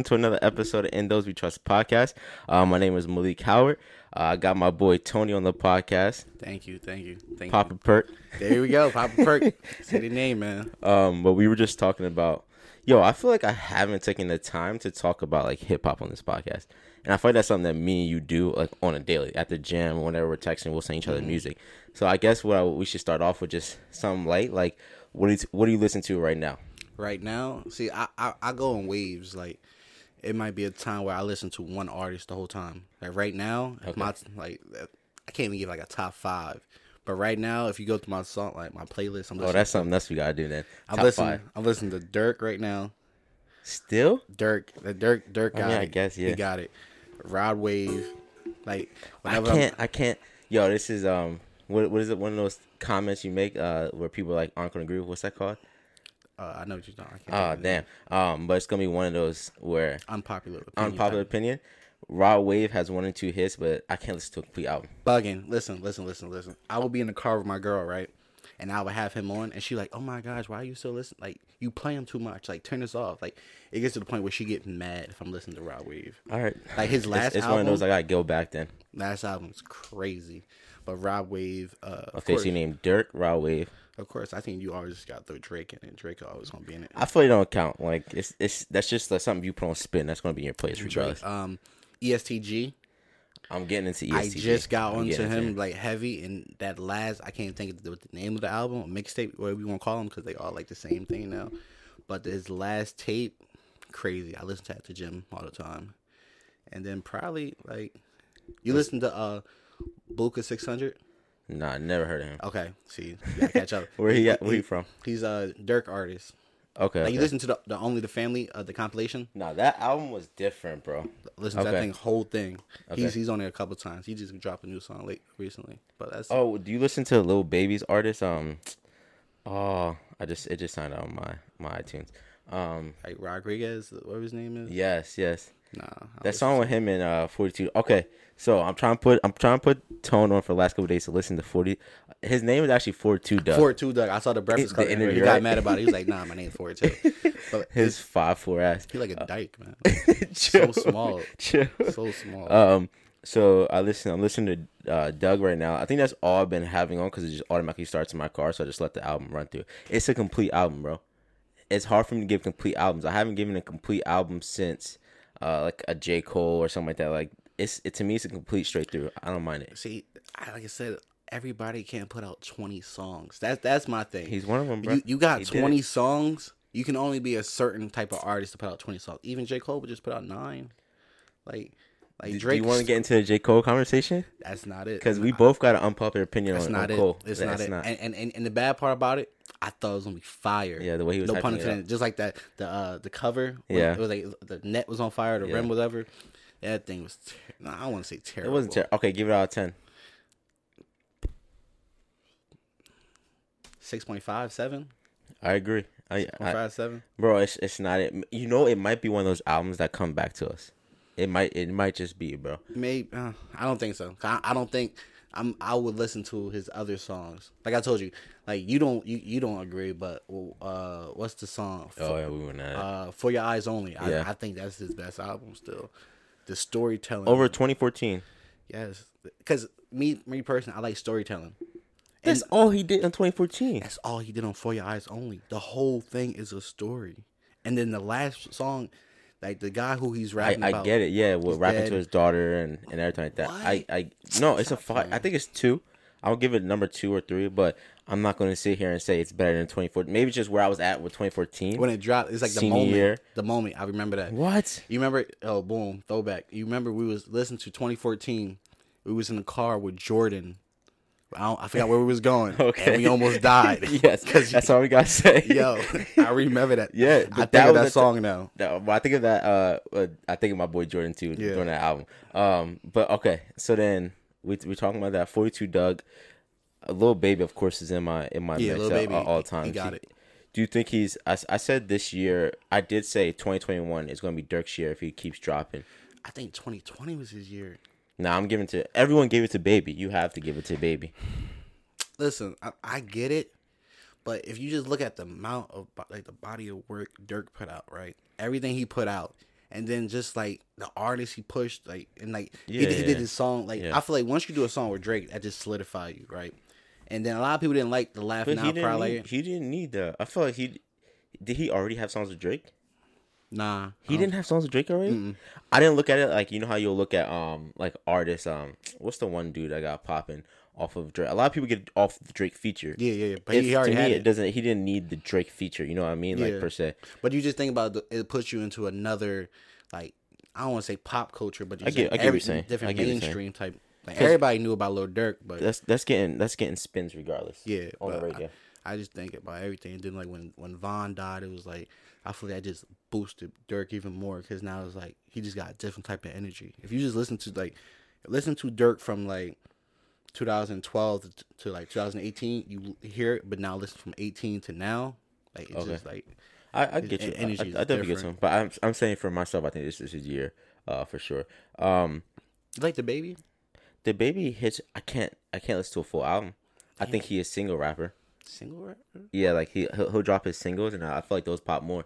Welcome to another episode of In Those We Trust podcast. Uh, my name is Malik Howard. Uh, I got my boy Tony on the podcast. Thank you, thank you, thank you. Papa you. Perk. There we go, Papa Perk. Say the name, man. Um, but we were just talking about, yo, I feel like I haven't taken the time to talk about like hip hop on this podcast, and I feel like that's something that me and you do like on a daily at the gym. Whenever we're texting, we'll send each other music. So I guess what I, we should start off with just something light, like what do you, what do you listen to right now? Right now, see, I, I I go in waves. Like, it might be a time where I listen to one artist the whole time. Like right now, if my like, I can't even give like a top five. But right now, if you go to my song, like my playlist, I'm listening. Oh, that's something else we gotta do then. I'm Top listening. five. I'm listening to Durk right now. Still? Durk, the Durk, Durk I mean, it. I guess, yeah. he got it. Rod Wave, like I whenever I'm- can't. I can't. Yo, this is um. What what is it? One of those comments you make uh where people like aren't gonna agree with. What's that called? Uh, I know what you're talking. Oh think of it. damn. Um, but it's gonna be one of those where Unpopular. opinion unpopular opinion. Rod Wave has one and two hits, but I can't listen to a complete album. bugging. Listen, listen, listen, listen. I will be in the car with my girl, right? And I would have him on, and she like, "Oh my gosh, why are you still listening? Like, you play him too much. Like, turn this off." Like, it gets to the point where she get mad if I'm listening to Rod Wave. All right. Like his last it's, it's album, one of those I gotta go back then. last album's crazy, but Rod Wave, uh, of Okay, course, so you named Durk Rod Wave. Of course, I think you always just got to throw Drake in it. Drake always gonna be in it. I feel it don't count. Like it's it's that's just like something you put on spin. That's gonna be in your place regardless. Drake, um, ESTG. I'm getting into ESTG. I just got I'm onto him like heavy, and that last I can't think of the, the name of the album, mixtape, whatever you want to call them, because they all like the same thing now. But his last tape, crazy. I listen to at the gym all the time, and then probably like you listen to uh Buka Six Hundred. Nah, never heard of him. Okay, see, you gotta catch up. Where he at? Where he from? He's a Durk artist. Okay. Like okay. you listen to the, the Only the Family, uh, the compilation. Nah, that album was different, bro. Listen to that thing, whole thing. Okay. He's he's on there a couple times. He just dropped a new song late recently, but that's Oh, do you listen to Little Baby's artist? Um, oh, I just it just signed out on my my iTunes. Um, like Rodriguez, whatever his name is. yes, yes, Nah, I that song with him in uh 42. Okay, so I'm trying to put I'm trying to put tone on for the last couple days to listen to 40. His name is actually 42 Dugg. Ford two Dugg. I saw the Breakfast Club. interview. interview, He got mad about it. He was like, "Nah, my name's Ford too." But His five four ass. he like a dyke, man. Chill. So small, Chill. so small. Um, so I listen. I'm listening to uh, Dugg right now. I think that's all I've been having on because it just automatically starts in my car. So I just let the album run through. It's a complete album, bro. It's hard for me to give complete albums. I haven't given a complete album since uh, like a J Cole or something like that. Like it's it to me, it's a complete straight through. I don't mind it. See, I, like I said, everybody can't put out twenty songs. That's that's my thing. He's one of them, bro. you, you got He twenty songs. You can only be a certain type of artist to put out twenty songs. Even J Cole would just put out nine. Like, like Do Drake. you want to get into the J Cole conversation? That's not it. Because we both got an unpopular opinion That's on, not on it. Cole. It's That's not it. And, and and and the bad part about it, I thought it was gonna be fire. Yeah, the way he was No pun intended. Just like that, the uh the cover. Yeah. It was like the net was on fire, the Yeah. rim, whatever. That thing was. Ter- no, I don't want to say terrible. it wasn't terrible. Okay, give it out of ten. Six point five, seven. I agree. I, Point I, seven. bro it's, it's not it you know it might be one of those albums that come back to us it might it might just be bro Maybe uh, I don't think so. I, I don't think I'm. I would listen to his other songs. Like I told you, like you don't you, you don't agree, but uh, what's the song? oh yeah we were not Uh, for your eyes only. I, Yeah. I think that's his best album still. The storytelling over 2014 Yes, because me, me personally, I like storytelling. that's all he did in 2014 That's all he did on For Your Eyes Only. The whole thing is a story, and then the last song, like the guy who he's I, rapping I about. get it yeah well rapping dead. to his daughter and and everything like that I I no it's a five I think it's two I'll give it number two or three but I'm not going to sit here and say it's better than 2014 maybe it's just where I was at with 2014 When it dropped, it's like the moment. year. The moment I remember that. what You remember? Oh, boom, throwback. You remember we was listening to 2014. We was in the car with Jordan. I, don't, I forgot where we was going. Okay. and we almost died. yes that's all we got to say Yo, I remember that. Yeah, I think that of that song now. No, but I think of that. Uh, uh, I think of my boy Jordan too Yeah. during that album. Um, but okay, so then we we talking about that forty two Dugg, a little baby, of course, is in my in my Yeah, mix Baby, all, all time. he got it. Do you think he's? I, I said this year. I did say twenty twenty one is going to be Durk's year if he keeps dropping. I think 2020 was his year. Now I'm giving to everyone. Gave it to Baby. You have to give it to Baby. Listen, I, I get it, But if you just look at the amount of like the body of work Durk put out, right? Everything he put out, and then just like the artists he pushed, like and like he, Yeah, did- he did his song. Like Yeah. I feel like once you do a song with Drake, that just solidify you, right? And then a lot of people didn't like the laugh But now he didn't, need, he didn't need that. I feel like he did. He already have songs with Drake. Nah, He didn't have songs with Drake already. Mm-mm. I didn't look at it like you know how you'll look at um like artists um what's the one dude that got popping off of Drake. A lot of people get off the Drake feature. Yeah, yeah, yeah. But If- he already to me, had it. it. doesn't. He didn't need the Drake feature. You know what I mean? Like Yeah. per se. But you just think about the, it puts you into another like I don't want to say pop culture, but I get- like I get what you're saying. I different get what you're saying. mainstream type. Like everybody knew about Lil Durk, but That's that's getting that's getting spins regardless. yeah, on the radio. I, I just think about everything. And then like when when Von died, it was like I feel like that just boosted Durk even more because now it's like he just got a different type of energy. If you just listen to like listen to Durk from like 2012 to, to like 2018, you hear it, but now listen from 18 to now, like it's Okay. just like I, I get you. I, I, I energy definitely get some. But I'm I'm saying for myself, I think this is his year, uh, for sure. Um, you like the baby. the baby hits. I can't I can't listen to a full album. I think he is single rapper. Single rapper? Yeah, like he he'll, he'll drop his singles, and I feel like those pop more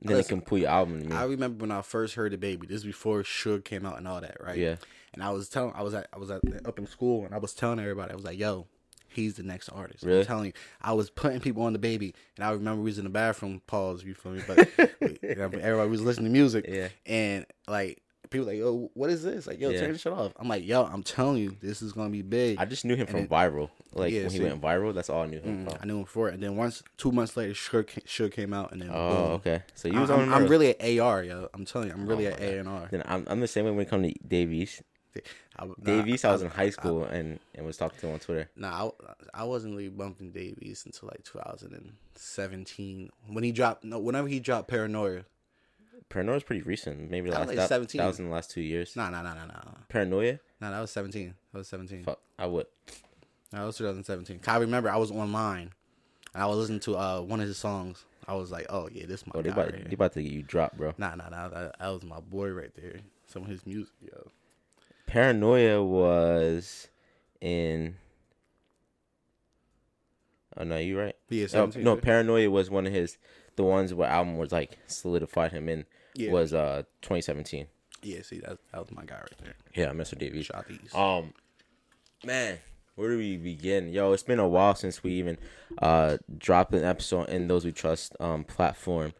than a complete album. I remember when I first heard the baby. This is before Suge came out and all that, right? Yeah. And I was telling, I was at, I was at up in school, and I was telling everybody, I was like, "Yo, he's the next artist." Really? I'm telling you, I was putting people on the baby, and I remember we was in the bathroom. Pause, you feel me? But everybody was listening to music, Yeah. and like people like, "Yo, what is this?" Like, "Yo, Yeah. turn this shit off." I'm like, "Yo, I'm telling you, this is gonna be big." I just knew him from then- viral. Like Yeah, when he went viral, that's all I knew him Mm. I knew him for it, and then once two months later, Suge, ca- Suge came out, and then Oh, boom. okay. So you I- was I'm, on. I'm really at AR, yo. I'm telling you, I'm really Oh, at my A and R. Then I'm, I'm the same way when it comes to Dave East. I- nah, East, I was in high school and, and was talking to him on Twitter. Nah, I, I wasn't really bumping Dave East until like 2017 when he dropped. No, whenever he dropped Paranoia. Paranoia's pretty recent. Maybe last that, 17. that was in the last two years. Nah, nah, nah, nah, nah. Paranoia? Nah, that was 17. That was 17. Fuck, I would. Nah, that was 2017. 'Cause I remember I was online and I was listening to uh one of his songs. I was like, oh yeah, this my Oh, they guy. about, right they about to get you dropped, bro. Nah, nah, nah. That, that was my boy right there. Some of his music, yo. Paranoia was in. Oh no, you right. Yeah, Oh, 17. no. Paranoia was one of his the ones where album was like solidified him in Yeah. was uh 2017. yeah. See, that that was my guy right there. Yeah, Mr. Dave East. Shot East. Um, man, where do we begin? Yo, it's been a while since we even uh dropped an episode in those we trust um platform.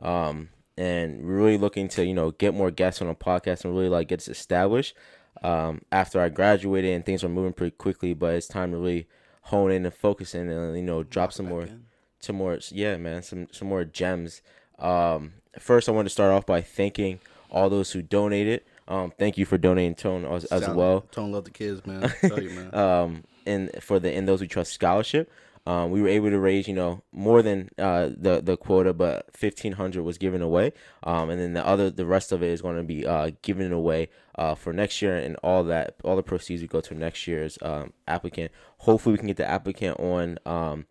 Um, and we're really looking to you know get more guests on the podcast and really like get established. Um, after I graduated and things were moving pretty quickly, but it's time to really hone in and focus in and you know drop some more in. some more yeah man some some more gems um first i want to start off by thanking all those who donated um thank you for donating tone as, as well Tone love the kids, man. I tell you, man. um in for the in those we trust scholarship um, we were able to raise, you know, more than uh, the the quota, but fifteen hundred was given away, um, and then the other, the rest of it is going to be uh, given away uh, for next year, and all that, all the proceeds will go to next year's um, applicant. Hopefully, we can get the applicant on um,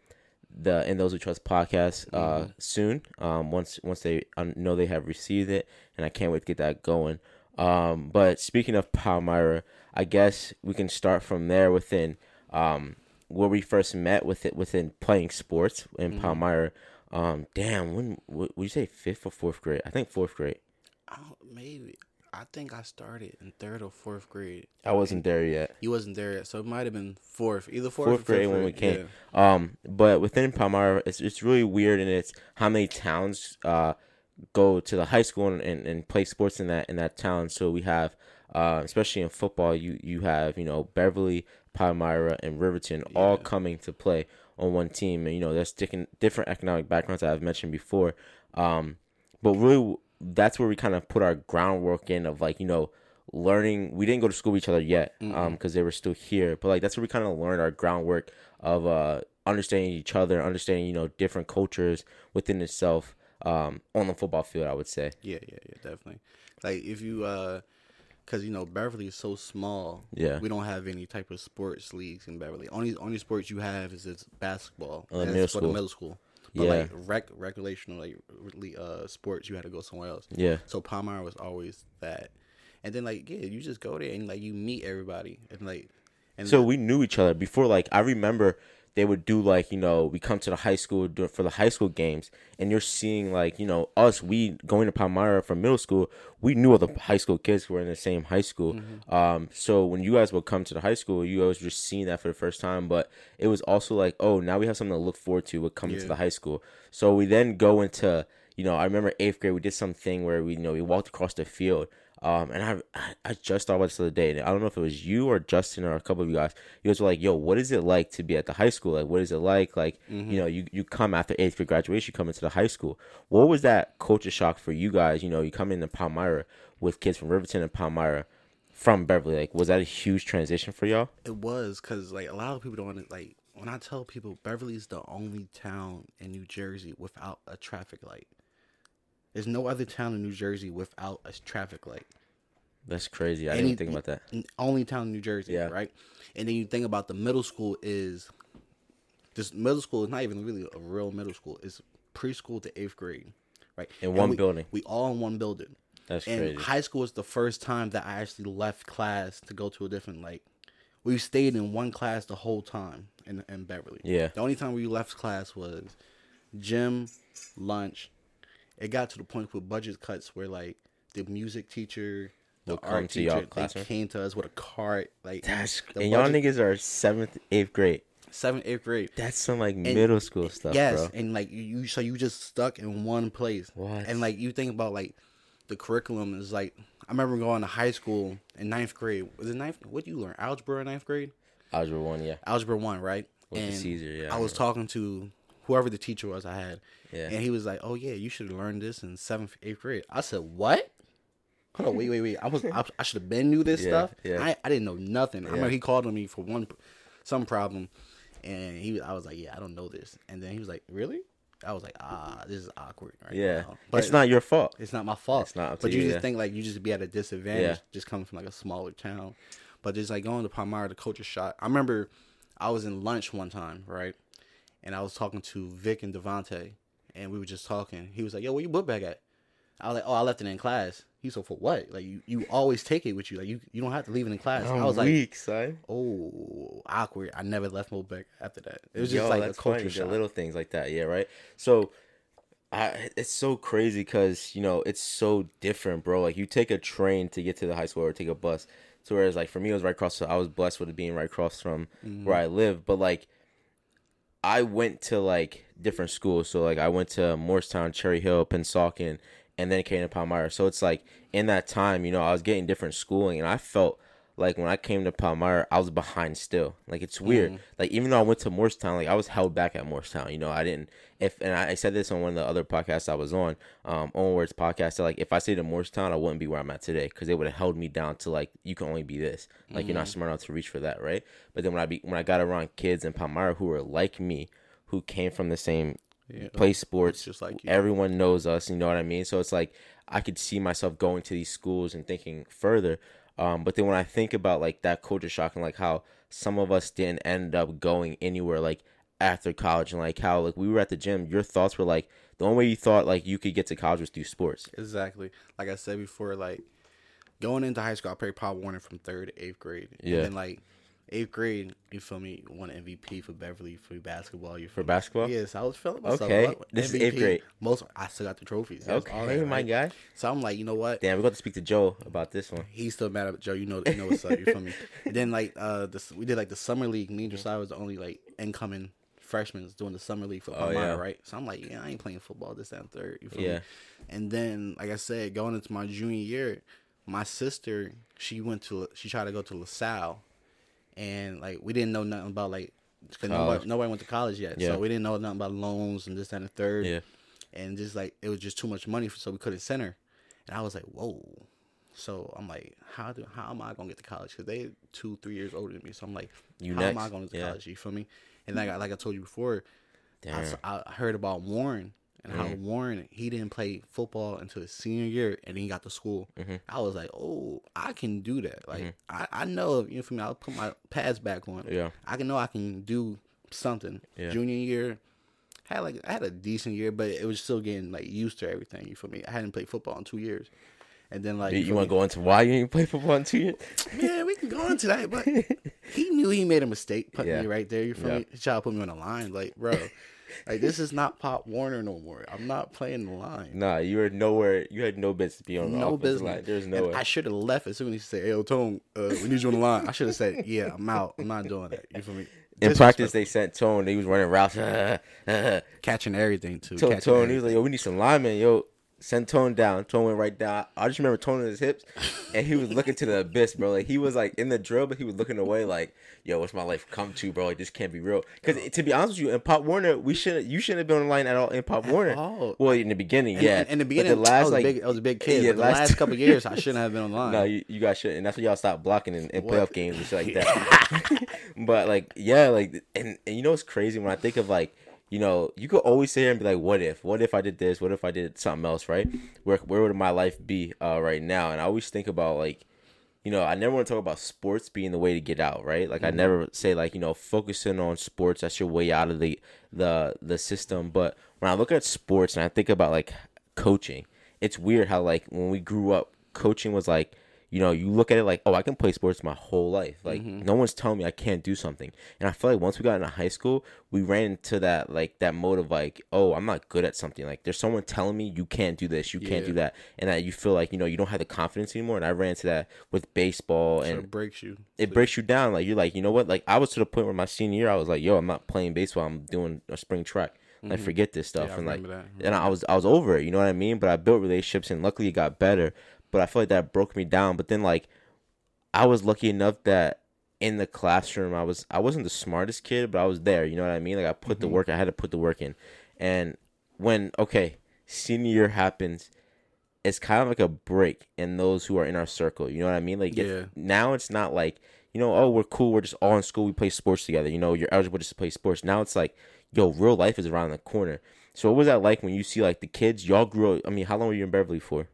the in those we trust podcast uh, soon. Um, once once they um, know they have received it, and I can't wait to get that going. Um, but speaking of Palmyra, I guess we can start from there within um, where we first met with it within playing sports in Palmyra. Um, damn, when would you say fifth or fourth grade? I think fourth grade. Don't, maybe. I think I started in third or fourth grade. I wasn't there yet. You wasn't there yet, so it might have been fourth, either fourth, fourth grade when we came. Um, but within Palmyra, it's it's really weird, and it's how many towns uh go to the high school and, and, and play sports in that in that town. So we have, uh, especially in football, you you have you know Beverly, Palmyra, and Riverton all coming to play on one team, and you know there's different different economic backgrounds that I've mentioned before. Um, but really, that's where we kind of put our groundwork in of like you know learning. We didn't go to school with each other yet um because they were still here. But like that's where we kind of learned our groundwork of uh understanding each other understanding you know different cultures within itself um on the football field i would say Yeah, yeah, yeah, definitely. Like if you, uh, cause you know Beverly is so small. Yeah. we don't have any type of sports leagues in Beverly. Only only sports you have is it's basketball. Uh, middle for school. the middle school. But Yeah. like rec recreational like uh sports, you had to go somewhere else. yeah So Palmyra was always that. And then like yeah, you just go there and like you meet everybody and like and so we knew each other before like i remember they would do like you know we come to the high school for the high school games and you're seeing like you know us we going to Palmyra from middle school we knew all the high school kids who were in the same high school. Um so when you guys would come to the high school you guys were just seeing that for the first time but it was also like oh now we have something to look forward to with coming to the high school. So we then go into you know I remember eighth grade we did something where we you know we walked across the field um, and I, I just thought about this the other day. And I don't know if it was you or Justin or a couple of you guys. You guys were like, "Yo, what is it like to be at the high school? Like, what is it like? Like, you know, you, you come after eighth grade graduation, you come into the high school. What was that culture shock for you guys? You know, you come into Palmyra with kids from Riverton and Palmyra from Beverly. Like, was that a huge transition for y'all? It was because like a lot of people don't like when I tell people Beverly's the only town in New Jersey without a traffic light. There's no other town in New Jersey without a traffic light. That's crazy. I Any- didn't even think about that. Only town in New Jersey, Yeah. right? And then you think about the middle school is this middle school is not even really a real middle school. It's preschool to eighth grade, right? In And one we- building. We all in one building. That's And crazy. high school was the first time that I actually left class to go to a different like. We stayed in one class the whole time in in Beverly. Yeah. The only time we left class was gym, lunch. It got to the point with budget cuts where like the music teacher, the art teacher, they came to us with a cart. Like That's and y'all niggas are seventh, eighth grade. seventh, eighth grade. That's some like middle school stuff, yes, bro. and like you, so you just stuck in one place. What? And like you think about like the curriculum is like I remember going to high school in ninth grade. Was it ninth? What did you learn? Algebra in ninth grade? Algebra one, yeah. Algebra one, right? With the Caesar, yeah, I I was talking to whoever the teacher was I had, Yeah. and he was like, "Oh yeah, you should have learned this in seventh, eighth grade." I said, "What?" Hold on, wait, wait, wait. I was I, I should have been knew this Yeah, stuff. yeah. I I didn't know nothing. I remember he called on me for one some problem, and he I was like, "Yeah, I don't know this," and then he was like, "Really?" I was like, "Ah, this is awkward." Right Yeah. now. but it's not your fault. it's not my fault. It's not but you, you, just yeah. think like you just be at a disadvantage Yeah. just coming from like a smaller town. But just like going to Palmyra, the culture shot. I remember I was in lunch one time, right? And I was talking to Vic and Devontae, and we were just talking. He was like, "Yo, where your book bag at?" I was like, "Oh, I left it in class." He said, "For what? Like you, you always take it with you. Like you, you don't have to leave it in class." I was like, weak, son. "Oh, awkward." I never left my book bag after that. It was Yo, just like a culture shock. The little things like that, yeah, right. So, I it's so crazy because you know it's so different, bro. Like you take a train to get to the high school or take a bus. So whereas like for me it was right across. So I was blessed with it being right across from Mm-hmm. where I live. But like, I went to like different schools. So like I went to Moorestown, Cherry Hill, Pennsauken, and then came to Palmyra. So it's like in that time, you know, I was getting different schooling, and I felt like when I came to Palmyra, I was behind still. Like it's weird. Like even though I went to Moorestown, like I was held back at Moorestown. You know, I didn't. If and I, I said this on one of the other podcasts I was on, um, Onwards podcast. So like if I stayed in Moorestown, I wouldn't be where I'm at today because they would have held me down to like you can only be this. Like you're not smart enough to reach for that, right? But then when I be when I got around kids in Palmyra who were like me, who came from the same Yeah. play sports, Just like you. everyone knows us. You know what I mean? So it's like I could see myself going to these schools and thinking further. Um, but then when I think about like that culture shock and like how some of us didn't end up going anywhere like after college and like how like we were at the gym, your thoughts were like the only way you thought like you could get to college was through sports. Exactly. Like I said before, like going into high school, I played Pop Warner from third to eighth grade. Yeah. And then like eighth grade, you feel me, won MVP for Beverly for basketball. You For me? basketball? Yes, I was feeling myself. Okay. This is eighth grade. Most I still got the trophies. That's all Okay, that, my guy. So I'm like, you know what? Damn, we got to speak to Joe about this one. He's still mad at Joe. You know, you know what's up. You feel me? And then like uh, this, we did like the summer league. Me and Josiah was the only like incoming freshmen doing the summer league for Oh, Palmyra, yeah. right? So I'm like, yeah, I ain't playing football this and third. You feel Yeah. me? And then, like I said, going into my junior year, my sister she went to she tried to go to LaSalle, and like we didn't know nothing about like cause nobody, nobody went to college yet, Yeah. so we didn't know nothing about loans and this that, and the third Yeah. and just like it was just too much money, so we couldn't send her. And I was like, whoa. So I'm like, how do how am I gonna get to college? Because they two three years older than me. So I'm like, You how am I next. going to Yeah. college? You feel me? And like I, like I told you before, I, I heard about Warren and how Mm. Warren he didn't play football until his senior year, and then he got to school. Mm-hmm. I was like, oh, I can do that. Like I, I know you know for me, I'll put my pads back on. Yeah. I can know I can do something. Yeah. Junior year, I had like I had a decent year, but it was still getting like used to everything. You feel me? I hadn't played football in two years, And then like You, want to go into why you ain't play football in two years? Yeah, we can go into that, but he knew he made a mistake putting Yeah. me right there. You feel Yeah. me? To put me on the line, like bro, like this is not Pop Warner no more. I'm not playing the line. Nah, you were nowhere. You had no business to be on the No business. line. There's no way. I should have left as soon as he said, "Hey, yo, Tone, uh, we need you on the line." I should have said, "Yeah, I'm out. I'm not doing that." You feel me? In practice, they sent Tone. He was running routes. catching everything too. Tone, Tone, he was like, "Yo, we need some linemen, yo." Send Tone down. Tone went right down. I just remember Tone in his hips, and he was looking to the abyss, bro. Like he was like in the drill, but he was looking away, like, "Yo, what's my life come to, bro? Like this can't be real." Because to be honest with you, in Pop Warner, we shouldn't. You shouldn't have been on line at all in Pop Warner. all. Well, in the beginning, In- yeah. In, in the But beginning, the last I was like big, I was a big kid. yeah, the last last, couple years, I shouldn't have been on line. No, you, you guys shouldn't. and that's why y'all stopped blocking in, in playoff games and shit like that. but like, yeah, like, and, and you know what's crazy when I think of like, you know, you could always sit here and be like, what if? What if I did this? What if I did something else? Right? Where where would my life be uh, right now? And I always think about like, you know, I never want to talk about sports being the way to get out, right? Like I never say like, you know, focusing on sports that's your way out of the the the system. But when I look at sports and I think about like coaching, it's weird how like when we grew up, coaching was like, you know, you look at it like, oh, I can play sports my whole life. Like no one's telling me I can't do something. And I feel like once we got into high school, we ran into that like that mode of like, oh, I'm not good at something. Like there's someone telling me you can't do this, you can't do that, and that you feel like you know you don't have the confidence anymore. And I ran into that with baseball So and it breaks you. it breaks you down. Like you're like, you know what? Like I was to the point where my senior year, I was like, yo, I'm not playing baseball. I'm doing a spring track. Like forget this stuff. Mm-hmm. Yeah, I and like, that. and I was I was over it. You know what I mean? But I built relationships, and luckily it got better. But I feel like that broke me down. But then like, I was lucky enough that in the classroom, I was I wasn't the smartest kid, but I was there. You know what I mean? Like I put the Mm-hmm. work. I had to put the work in. And when okay, senior year happens, it's kind of like a break in those who are in our circle. You know what I mean? Like Yeah. now it's not like you know, oh, we're cool. We're just all in school. We play sports together. You know, you're eligible just to play sports. Now it's like, yo, real life is around the corner. So what was that like when you see like the kids? Y'all grew up. I mean, how long were you in Beverly for?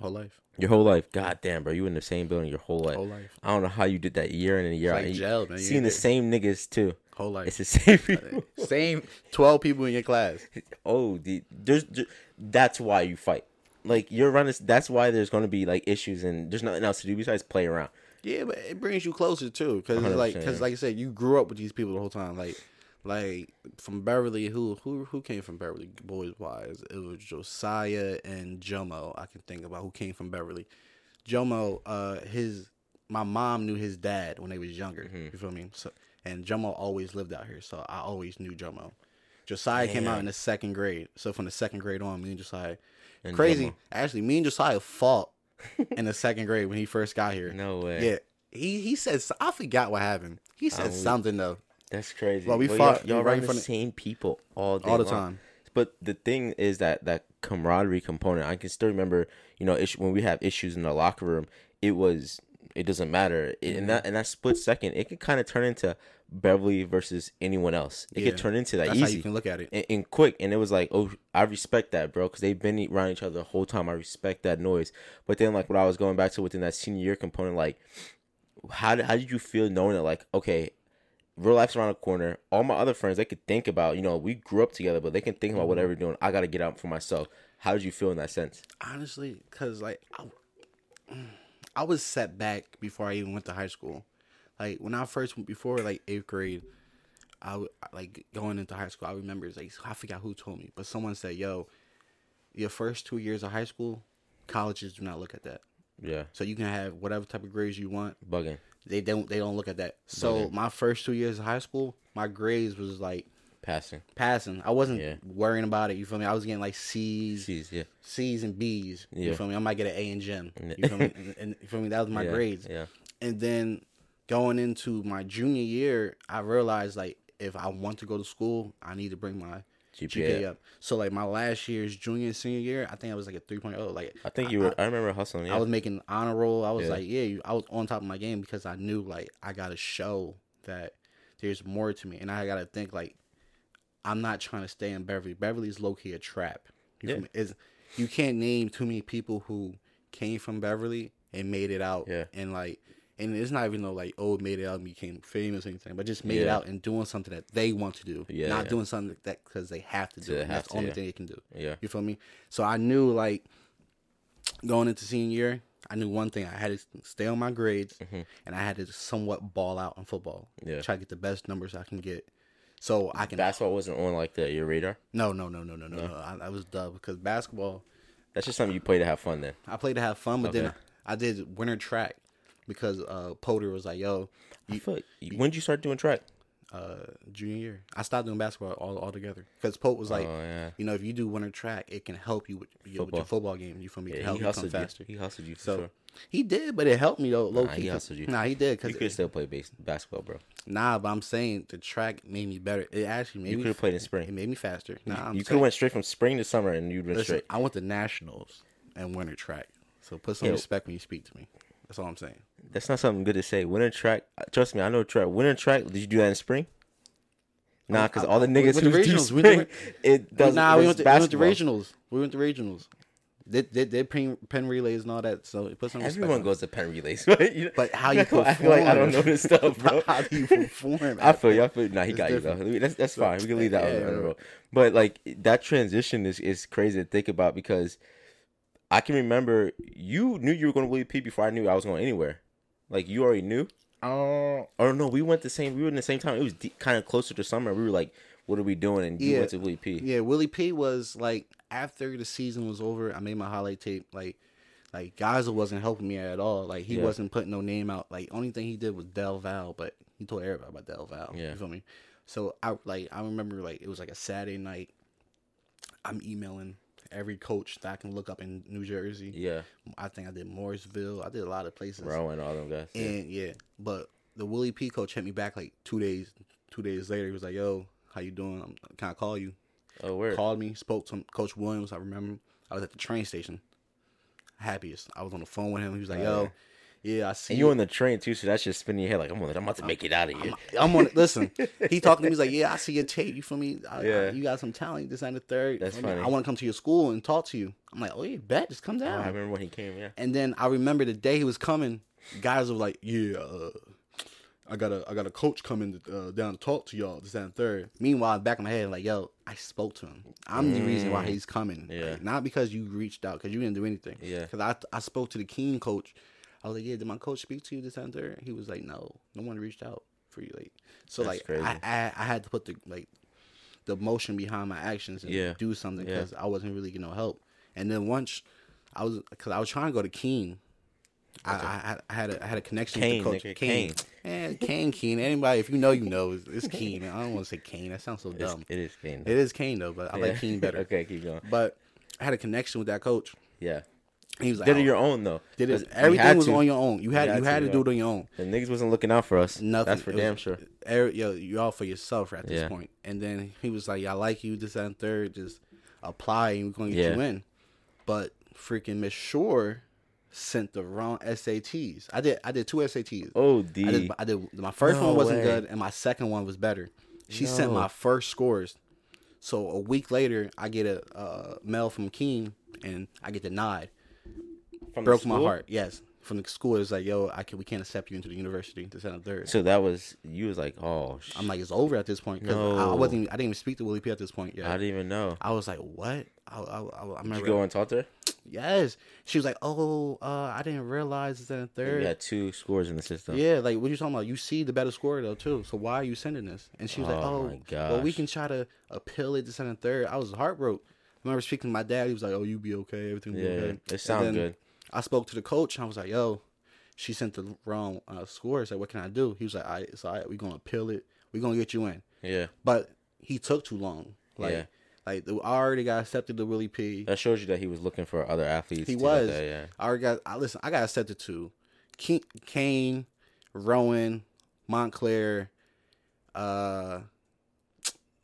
Whole life. Your whole life. God damn, bro. You in the same building your whole life. Whole life. I don't know how you did that year in and year out. like You- gel, man. Seeing the same niggas too. Whole life. It's the same people. Same twelve people in your class. oh, the, there's, there- that's why you fight. Like you're running. That's why there's going to be like issues and there's nothing else to do besides play around. Yeah, but it brings you closer too, because like, because like I said, you grew up with these people the whole time. Like, like from Beverly, who who who came from Beverly boys wise? It was Josiah and Jomo. I can think about who came from Beverly. Jomo, uh, his my mom knew his dad when they was younger. Mm-hmm. You feel me? So, and Jomo always lived out here, so I always knew Jomo. Josiah came out in the second grade, so from the second grade on, me and Josiah, And crazy. Jomo. Actually, me and Josiah fought in the second grade when he first got here. No way. Yeah, he he said I forgot what happened. He said something though That's crazy. Well, we y'all- fought Y'all, right run in the front of- same people all day all the long. time. But the thing is that that camaraderie component. I can still remember, you know, issue, when we have issues in the locker room. It was. It doesn't matter. It, Mm-hmm. in that in that split second, it can kind of turn into Beverly versus anyone else. It Yeah. could turn into that That's how easy you can look at it. and, and quick. And it was like, oh, I respect that, bro, because they've been around each other the whole time. I respect that noise. But then, like, what I was going back to within that senior year component, like, how did, how did you feel knowing that, like, okay, real life's around the corner. All my other friends, they could think about, you know, we grew up together, but they can think about whatever mm-hmm. we're doing. I got to get out for myself. How did you feel in that sense? Honestly, because like I, mm, I was set back before I even went to high school. Like when I first before like eighth grade, I like going into high school. I remember it's like I forgot who told me, but someone said, "Yo, your first two years of high school, colleges do not look at that. Yeah, So you can have whatever type of grades you want. bugging. They don't. They don't look at that. So my first two years of high school, my grades was like Passing. passing. I wasn't Yeah. worrying about it. You feel me? I was getting like C's, C's, yeah. C's and B's. You Yeah. feel me? I might get an A in gym. You feel me? And, and you feel me? That was my yeah, grades. Yeah. And then going into my junior year, I realized like if I want to go to school, I need to bring my GPA. GPA up. So like my last year's junior and senior year, I think I was like a 3.0. Like I think you were, I, remember hustling. Yeah. I was making honor roll. I was Yeah. like, yeah, you- I was on top of my game because I knew like I got to show that there's more to me, and I got to think like I'm not trying to stay in Beverly. Beverly's low key a trap. You, Yeah. It's, you can't name too many people who came from Beverly and made it out. Yeah. And like, and it's not even though like oh made it out and became famous or anything, but just made it out and doing something that they want to do. Yeah, Not yeah. doing something that because they have to do. it. That's to, the only yeah. thing they can do. yeah. You feel me? So I knew like going into senior year, I knew one thing: I had to stay on my grades, and I had to somewhat ball out on football. Mm-hmm. Yeah. try to get the best numbers I can get, so I can. Basketball wasn't on like the your radar. no, no, no, no, no, no. no. I, I was dumb because basketball. That's just something you play to have fun. Then I played to have fun, but then Okay. I did winter track because uh Potter was like, "Yo, like, when did you start doing track? uh junior year. I stopped doing basketball all altogether because Pope was like, oh yeah, you know, if you do winter track, it can help you with, your, with Football. your football game. You feel me? It can yeah help he you come hustled you. faster. He hustled you for So sure. he did, but it helped me though. Low Nah, key. he hustled you. Nah, he did. Cause You could still play base basketball, bro. nah, but I'm saying the track made me better. It actually made You could have played in spring. It made me faster. Nah, I'm You could have went straight from spring to summer, and you'd been Listen, straight. I went to nationals and winter track. So put some Yo. respect when you speak to me. That's all I'm saying. That's not something good to say. Winter track. Trust me, I know track. Winter track. Did you do that in spring? Nah, oh, because all the niggas who do regionals. We went to spring, it does. nah, we went, to, we went to regionals. We went to regionals. They did pen, Penn Relays and all that. So put some. Everyone goes to Penn Relays, but, you know, But how you not gonna perform? like I don't know this stuff, bro. how do you perform? I feel you. I feel. Nah, he It's got you though. That's that's fine. We can leave that Yeah, on, on the road. But like that transition is is crazy to think about because I can remember you knew you were going to Willie P before I knew I was going anywhere. Like you already knew. Oh, Or no, we went the same. We were in the same time. It was de- kind of closer to summer. We were like, "What are we doing?" And you Yeah. went to Willie P. yeah. Willie P was like after the season was over. I made my highlight tape. Like, like Geyser wasn't helping me at all. Like he Yeah. wasn't putting no name out. Like only thing he did was Del Val, but he told everybody about Del Val. Yeah. You feel me? So I like I remember like it was like a Saturday night. I'm emailing every coach that I can look up in New Jersey. Yeah, I think I did Morrisville. I did a lot of places. Rowan, all them guys. Yeah. And yeah, but the Willie P coach hit me back like two days. Two days later, he was like, "Yo, how you doing? I'm, can I call you?" Oh, word. Called me, spoke to Coach Williams. I remember I was at the train station. Happiest. I was on the phone with him. He was like, Oh, "Yo, yeah, I see And you on the train too, so that's just spinning your head like I'm, on, I'm about to make it out of here. I'm on. Listen, he talking to me. He's like, "Yeah, I see your tape. You feel me? I, Yeah. I- you got some talent. This and the third. That's I, funny. I want to come to your school and talk to you." I'm like, "Oh yeah, bet. Just come Oh, down." I remember when he came. Yeah. And then I remember the day he was coming, guys were like, "Yeah, uh, I got a I got a coach coming uh, down to talk to y'all this and third. Meanwhile, back in my head, like, "Yo, I spoke to him. I'm the reason why he's coming. Mm. Yeah. Like, not because you reached out, because you didn't do anything. Yeah. Because I I spoke to the Keen coach. I was like, "Yeah, did my coach speak to you this third? He was like, "No, no one reached out for you." Like, so That's like. I, I I had to put the like the motion behind my actions and Yeah. do something Yeah. because I wasn't really getting no help. And then once I was because I was trying to go to Keen. I, I, I had a I had a connection Kane, with the nigga, coach. Kane, man, Kane, Keen. Anybody, if you know, you know. It's, it's Keen. I don't want to say Kane. That sounds so dumb. it is Kane. It is Kane though, but I like Keen better. okay, keep going. But I had a connection with that coach. Yeah. He was like, Did it oh, your own though. Did it, everything was to. on your own. You had You you had had to, to do it on your own. The niggas wasn't looking out for us. Nothing. That's for was- damn sure. every- yo, you all for yourself at this Yeah. point. And then he was like, I like you. This that, and third. Just apply, and we're gonna get Yeah. you in." But freaking Miss Shore sent the wrong SATs. I did. I did two SATs. Oh, I D. did. I did. My first No one wasn't way. good, and my second one was better. She sent my first scores. So a week later, I get a uh, mail from Keen, and I get denied. From the Broke my heart. Yes, from the school, it's like, "Yo, I can. We can't accept you into the university." This and the third. So that was you was like, oh, sh- I'm like, it's over at this point because I, I wasn't. I didn't even speak to Willie P at this point yet. I didn't even know. I was like, what? I, I, I, I Did remember. you go and talk to her? yes. She was like, oh, uh, I didn't realize it's in the You third. had two scores in the system. Yeah, like what you talking about? You see the better score though too. So why are you sending this? And she was like, Oh, "Oh, my well, we can try to appeal it to send a third. I was heartbroken. I remember speaking to my dad. He was like, "Oh, you be okay. Everything will be okay." it And sounds good. I spoke to the coach. I was like, "Yo, she sent the wrong uh, score. I said, what can I do?" He was like, "All right, it's all right. We're gonna appeal it. We're gonna get you in." Yeah, But he took too long. Like, Yeah. like I already got accepted to Willie P. that shows you that he was looking for other athletes. He was. that, yeah. I already got. I listen. I got accepted to Ke- Kane, Rowan, Montclair, uh,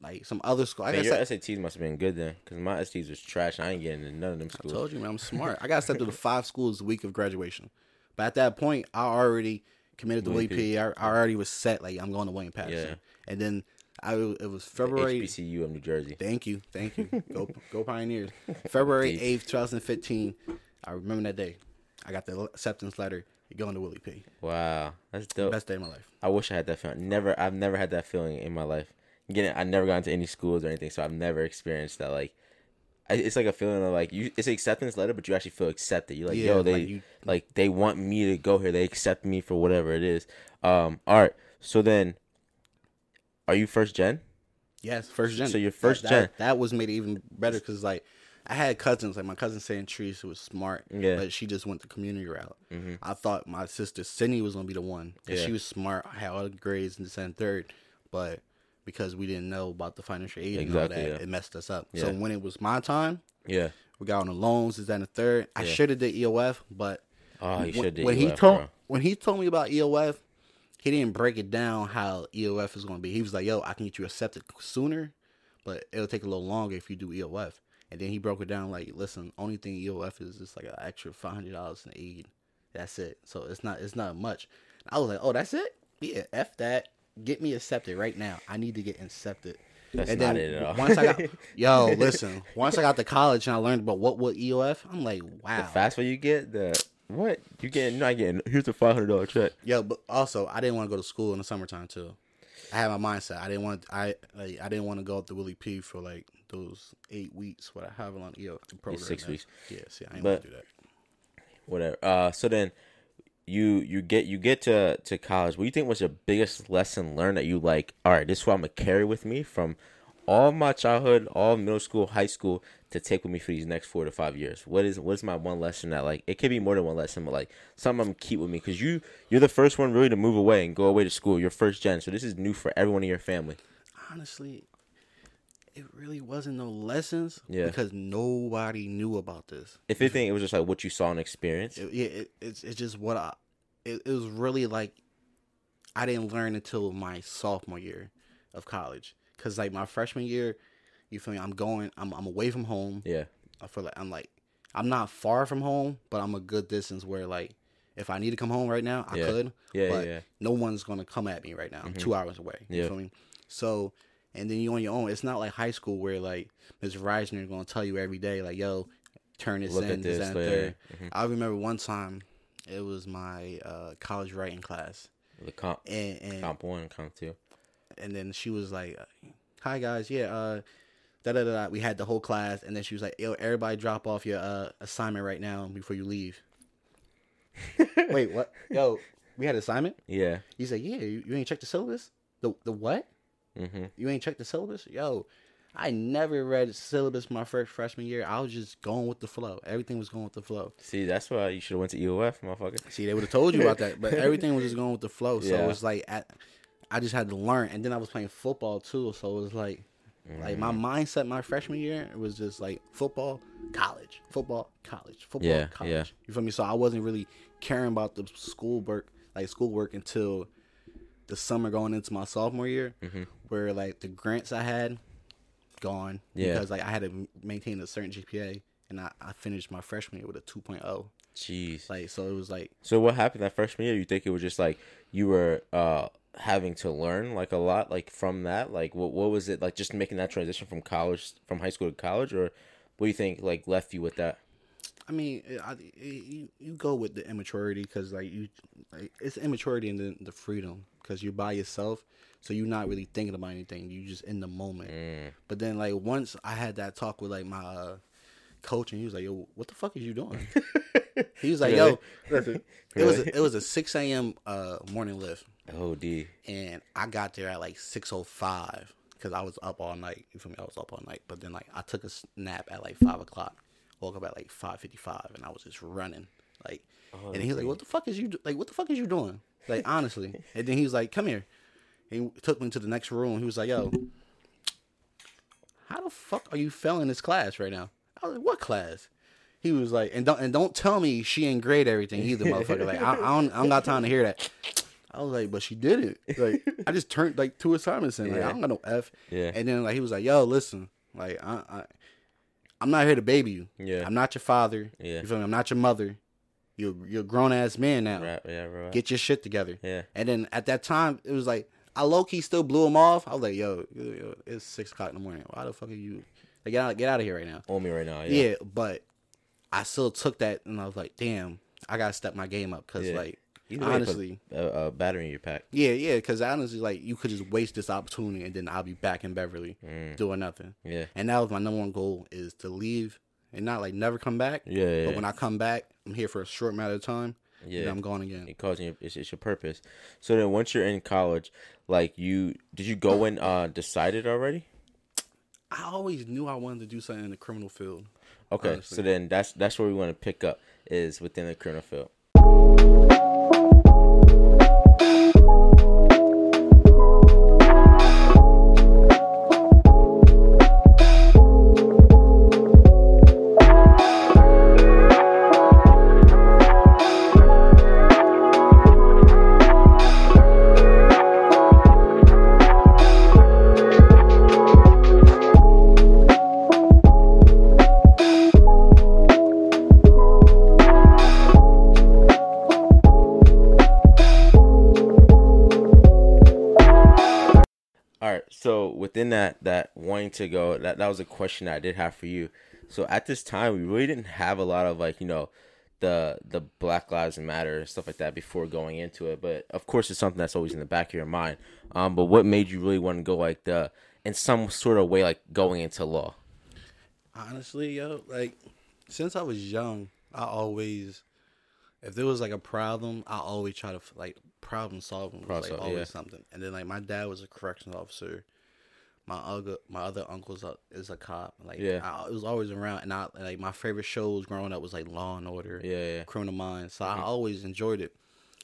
like some other school. I Man, your SATs must have been good then, because my SATs was trash. And I ain't getting into none of them schools. I told you, man. I'm smart. I got accepted to five schools the week of graduation. But at that point, I already committed to Willie Willie P. I, I already was set. Like I'm going to William Paterson. Yeah. And then I it was February. HBCU of New Jersey. Thank you, thank you. Go go Pioneers. February eighth, two thousand fifteen. I remember that day. I got the acceptance letter. You're going to Willie P. Wow, that's dope. Best day of my life. I wish I had that feeling. Never, I've never had that feeling in my life. Getting, I never got into any schools or anything, so I've never experienced that. Like, I- it's like a feeling of like you. It's an acceptance letter, but you actually feel accepted. You're like, Yeah, yo, they like you- like they want me to go here. They accept me for whatever it is. Um, all right. So then, are you first gen? Yes, first gen. So your first that, gen. That, that was made even better because like I had cousins. Like my cousin saying Treese was smart, Yeah. but she just went the community route. Mm-hmm. I thought my sister Sydney was gonna be the one. Yeah. She was smart. I had all the grades in the second, third, but because we didn't know about the financial aid and all that, yeah. it messed us up. Yeah. So when it was my time, Yeah. we got on the loans. Is that the third? I should have did EOF, but Oh, you when, when he told bro. when he told me about EOF, he didn't break it down how EOF is going to be. He was like, "Yo, I can get you accepted sooner, but it'll take a little longer if you do EOF." And then he broke it down like, "Listen, only thing EOF is is like an extra five hundred dollars in aid. That's it. So it's not it's not much." I was like, "Oh, that's it? Yeah, f that. Get me accepted right now. I need to get accepted." That's and not then it at all. once I got, yo, listen. Once I got to college and I learned about what what EOF, I'm like, wow. the faster you get, the what you getting? Not getting. Here's a five hundred dollar check. Yo, but also I didn't want to go to school in the summertime too. I had my mindset. I didn't want I like, I didn't want to go up to Willie P for like those eight weeks what I have on EO program. six weeks. Yeah, see, I ain't But- want to do that. whatever. Uh, so then you you get you get to to college. What do you think was your biggest lesson learned that you like? All right, this is what I'm gonna carry with me from all my childhood, all middle school, high school, to take with me for these next four to five years. What is what is my one lesson that like it could be more than one lesson, but like something I'm keep with me because you you're the first one really to move away and go away to school. You're first gen, so this is new for everyone in your family. Honestly, it really wasn't no lessons. Yeah. Because nobody knew about this. If anything, it was just like what you saw and experienced. It, yeah, it, it's it's just what I. It, it was really like, I didn't learn until my sophomore year of college. Cause like my freshman year, you feel me? I'm going. I'm I'm away from home. Yeah, I feel like I'm like I'm not far from home, but I'm a good distance where like if I need to come home right now, I Yeah. could. yeah, but yeah. Mm-hmm. no one's gonna come at me right now. I'm two hours away. You Yeah. feel me? So and then you on your own. It's not like high school where like Ms. Reisner is gonna tell you every day, like, yo, turn this Look in, this, this, that, and yeah, third. yeah. I remember one time it was my uh, college writing class. The comp, And and, comp one, comp two. and then she was like, "Hi guys, yeah, uh, da da da." da." We had the whole class, and then she was like, "Yo, everybody, drop off your uh, assignment right now before you leave." Wait, what? Yo, we had assignment. Yeah. You said, "Yeah, you, you ain't checked the syllabus." The the what? Mm-hmm. You ain't checked the syllabus? Yo, I never read syllabus my first freshman year. I was just going with the flow. Everything was going with the flow. See, that's why you should have went to EOF, motherfucker. See, they would have told you about that, but everything was just going with the flow. So Yeah. it was like at, I just had to learn, and then I was playing football too. So it was like, like my Mm. mindset my freshman year was just like football, college, football, college, football, Yeah, college. yeah. You feel me? So I wasn't really caring about the school work, like schoolwork, until the summer going into my sophomore year, Mm-hmm. where like the grants I had gone Yeah. because like I had to maintain a certain GPA, and I, I finished my freshman year with a 2.0. Jeez. Like so, it was like So what happened that freshman year? You think it was just like you were uh having to learn like a lot like from that? Like what what was it like just making that transition from college from high school to college or what do you think like left you with that? I mean, I, you you go with the immaturity because like you, like, it's immaturity and the, the freedom because you're by yourself, so you're not really thinking about anything. You're just in the moment. Mm. But then like once I had that talk with like my uh, coach, and he was like, "Yo, what the fuck is you doing?" he was like, Really? "Yo, listen, it was a, it was a six a.m. uh morning lift, Oh D. and I got there at like six o five because I was up all night. You feel me? I was up all night, but then like I took a nap at like five o'clock. Woke up at like five fifty five, and I was just running. Like, Oh, and he was like, "What the fuck is you do- like? What the fuck is you doing?" Like honestly, and then he was like, "Come here." He took me to the next room. He was like, "Yo, how the fuck are you failing this class right now?" I was like, "What class?" He was like, "And don't and don't tell me she ain't grade everything either, motherfucker. Like I, I don't I don't got time to hear that." I was like, "But she did it. Like I just turned like two assignments in. Like I don't got no F." Yeah. And then like he was like, "Yo, listen, like I, I I'm not here to baby you. Yeah. I'm not your father. Yeah. You feel me? I'm not your mother. You're you're a grown ass man now. Right, yeah, right. Get your shit together." yeah. And then at that time, it was like I low key still blew him off. I was like, "Yo, yo, it's six o'clock in the morning. Why the fuck are you? Like, get out, get out of here right now." On me right now, yeah. Yeah, but I still took that, and I was like, "Damn, I gotta step my game up." Cause Yeah. like Either way, honestly, a, a battery in your pack. yeah, yeah. Because honestly, like you could just waste this opportunity, and then I'll be back in Beverly Mm. doing nothing. Yeah. And that was my number one goal is to leave and not like never come back. Yeah. Yeah. But when I come back, I'm here for a short amount of time. Yeah. I'm gone again. it causing your it's, it's your purpose. So then once you're in college, like you did you go and uh decided already? I always knew I wanted to do something in the criminal field. Okay, Honestly. so then that's that's where we want to pick up is within the criminal field. Within that that wanting to go, that that was a question I did have for you. So at this time, we really didn't have a lot of like you know the the Black Lives Matter and stuff like that before going into it. But of course, it's something that's always in the back of your mind. Um, but what made you really want to go like the in some sort of way like going into law? Honestly, yo, like since I was young, I always, if there was like a problem, I always try to like problem solving. Was, like solve, always yeah. something. And then like my dad was a corrections officer. My other my other uncle's a, is a cop. Like Yeah. I, it was always around. And I like my favorite shows growing up was like Law and Order, Yeah, yeah, Criminal Minds. So Mm-hmm. I always enjoyed it.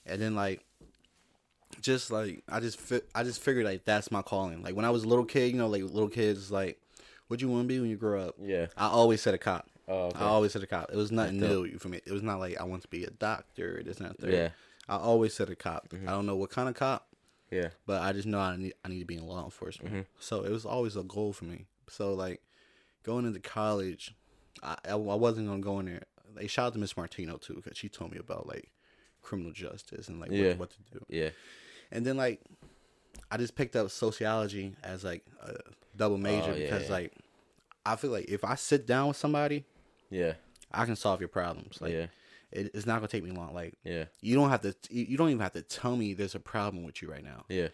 And then like just like I just fi- I just figured like that's my calling. Like when I was a little kid, you know, like little kids like, what you want to be when you grow up? yeah. I always said a cop. Oh, okay. I always said a cop. It was nothing new for me. It was not like I want to be a doctor. This and that. third. Yeah. I always said a cop. I don't know what kind of cop, yeah, but I just know I need I need to be in law enforcement. Mm-hmm. So it was always a goal for me. So like going into college, I I, wasn't gonna go in there. Like shout out to Miss Martino too because she told me about like criminal justice and like Yeah. what, what to do. yeah, And then like I just picked up sociology as like a double oh, major Oh, yeah, because yeah. like I feel like if I sit down with somebody, yeah, I can solve your problems. Like yeah, it, it's not gonna take me long. Like yeah, you don't have to. You don't even have to tell me there's a problem with you right now. yeah,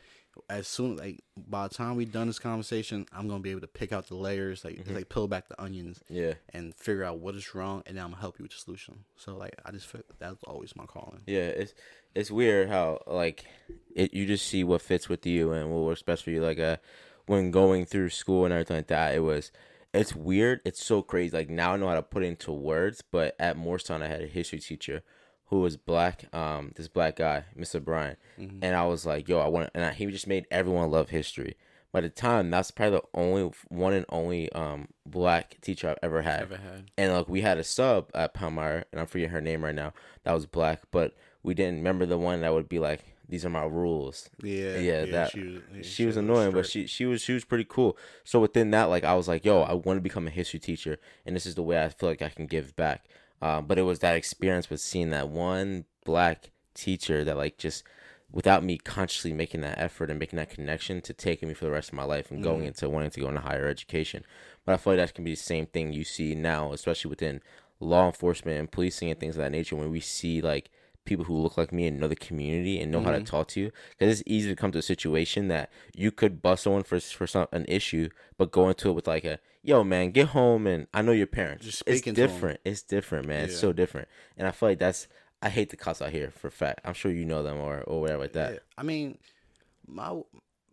As soon like by the time we done this conversation, I'm gonna be able to pick out the layers, like Mm-hmm. like peel back the onions, yeah. and figure out what is wrong, and then I'm gonna help you with the solution. So like I just feel that's always my calling. Yeah, it's it's weird how like it you just see what fits with you and what works best for you. Like uh, when going through school and everything like that, it was it's weird. It's so crazy. Like now I know how to put it into words. But at Moorestown, I had a history teacher who was black. Um, this black guy, Mr. Bryan, and I was like, yo, I want, and I, he just made everyone love history. By the time, that's probably the only one and only um black teacher I've ever had. Ever had? And like we had a sub at Palmyra, and I'm forgetting her name right now. That was black, but we didn't remember the one that would be like, "These are my rules." Yeah, Yeah, that she was, yeah, she was annoying, but she she was she was pretty cool. So within that, like I was like, "Yo, I want to become a history teacher, and this is the way I feel like I can give back." Um, but it was that experience with seeing that one black teacher that like just without me consciously making that effort and making that connection to taking me for the rest of my life and going into wanting to go into higher education. But I feel like that can be the same thing you see now, especially within law enforcement and policing and things of that nature. When we see like people who look like me and know the community and know how to talk to you, because it's easy to come to a situation that you could bust someone for for some an issue, but go into it with like a yo man, get home and I know your parents. Just it's speaking to 'em. different. It's different, man. It's so different, and I feel like that's. I hate the cops out here for fact. I'm sure you know them or or whatever like that. Yeah, I mean, my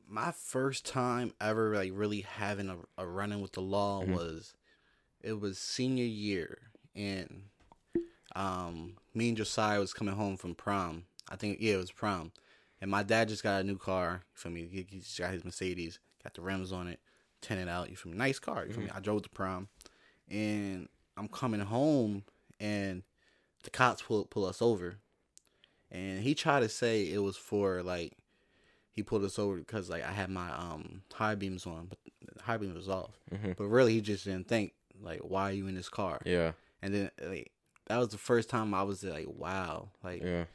my first time ever like really having a, a run in with the law Mm-hmm. was it was senior year and um me and Josiah was coming home from prom. I think yeah, it was prom. And my dad just got a new car for me. He, he just got his Mercedes, got the rims on it, tinted out. You feel me? Nice car. You feel me? I drove to prom, and I'm coming home, and the cops pull pull us over, and he tried to say it was for like he pulled us over because like I had my um high beams on, but the high beams was off. Mhm. But really, he just didn't think like why are you in this car? Yeah, And then like that was the first time I was like wow, like yeah,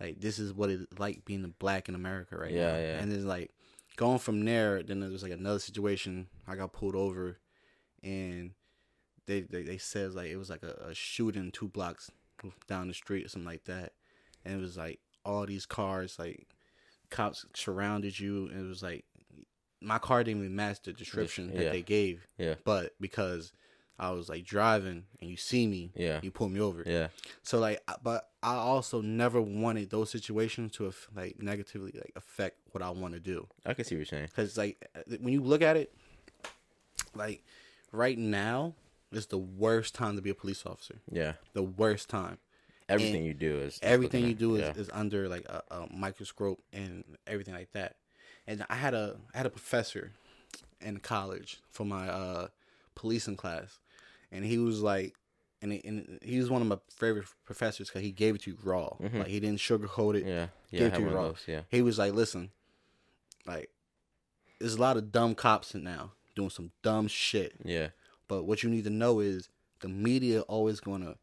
like this is what it's like being a black in America right Yeah, now. yeah. And then like going from there, then there was like another situation. I got pulled over, and they they, they said like it was like a, a shooting two blocks down the street or something like that, and it was like all these cars, like cops surrounded you, and it was like my car didn't even match the description yeah. that they gave. Yeah. But because I was like driving and you see me, Yeah. you pull me over. Yeah. So like, but I also never wanted those situations to like negatively like affect what I want to do. I can see what you're saying. Because like uh, when you look at it, like right now is the worst time to be a police officer. Yeah. The worst time. Everything And you do is Everything you do is, yeah. is under like a, a microscope and everything like that. And I had a I had a professor in college for my uh policing class, and he was like, and he, and he was one of my favorite professors because he gave it to you raw. Like he didn't sugarcoat it. Mm-hmm. yeah. Yeah. it to you raw. those. Yeah. He was like, listen, like there's a lot of dumb cops in now doing some dumb shit. Yeah. But what you need to know is the media always gonna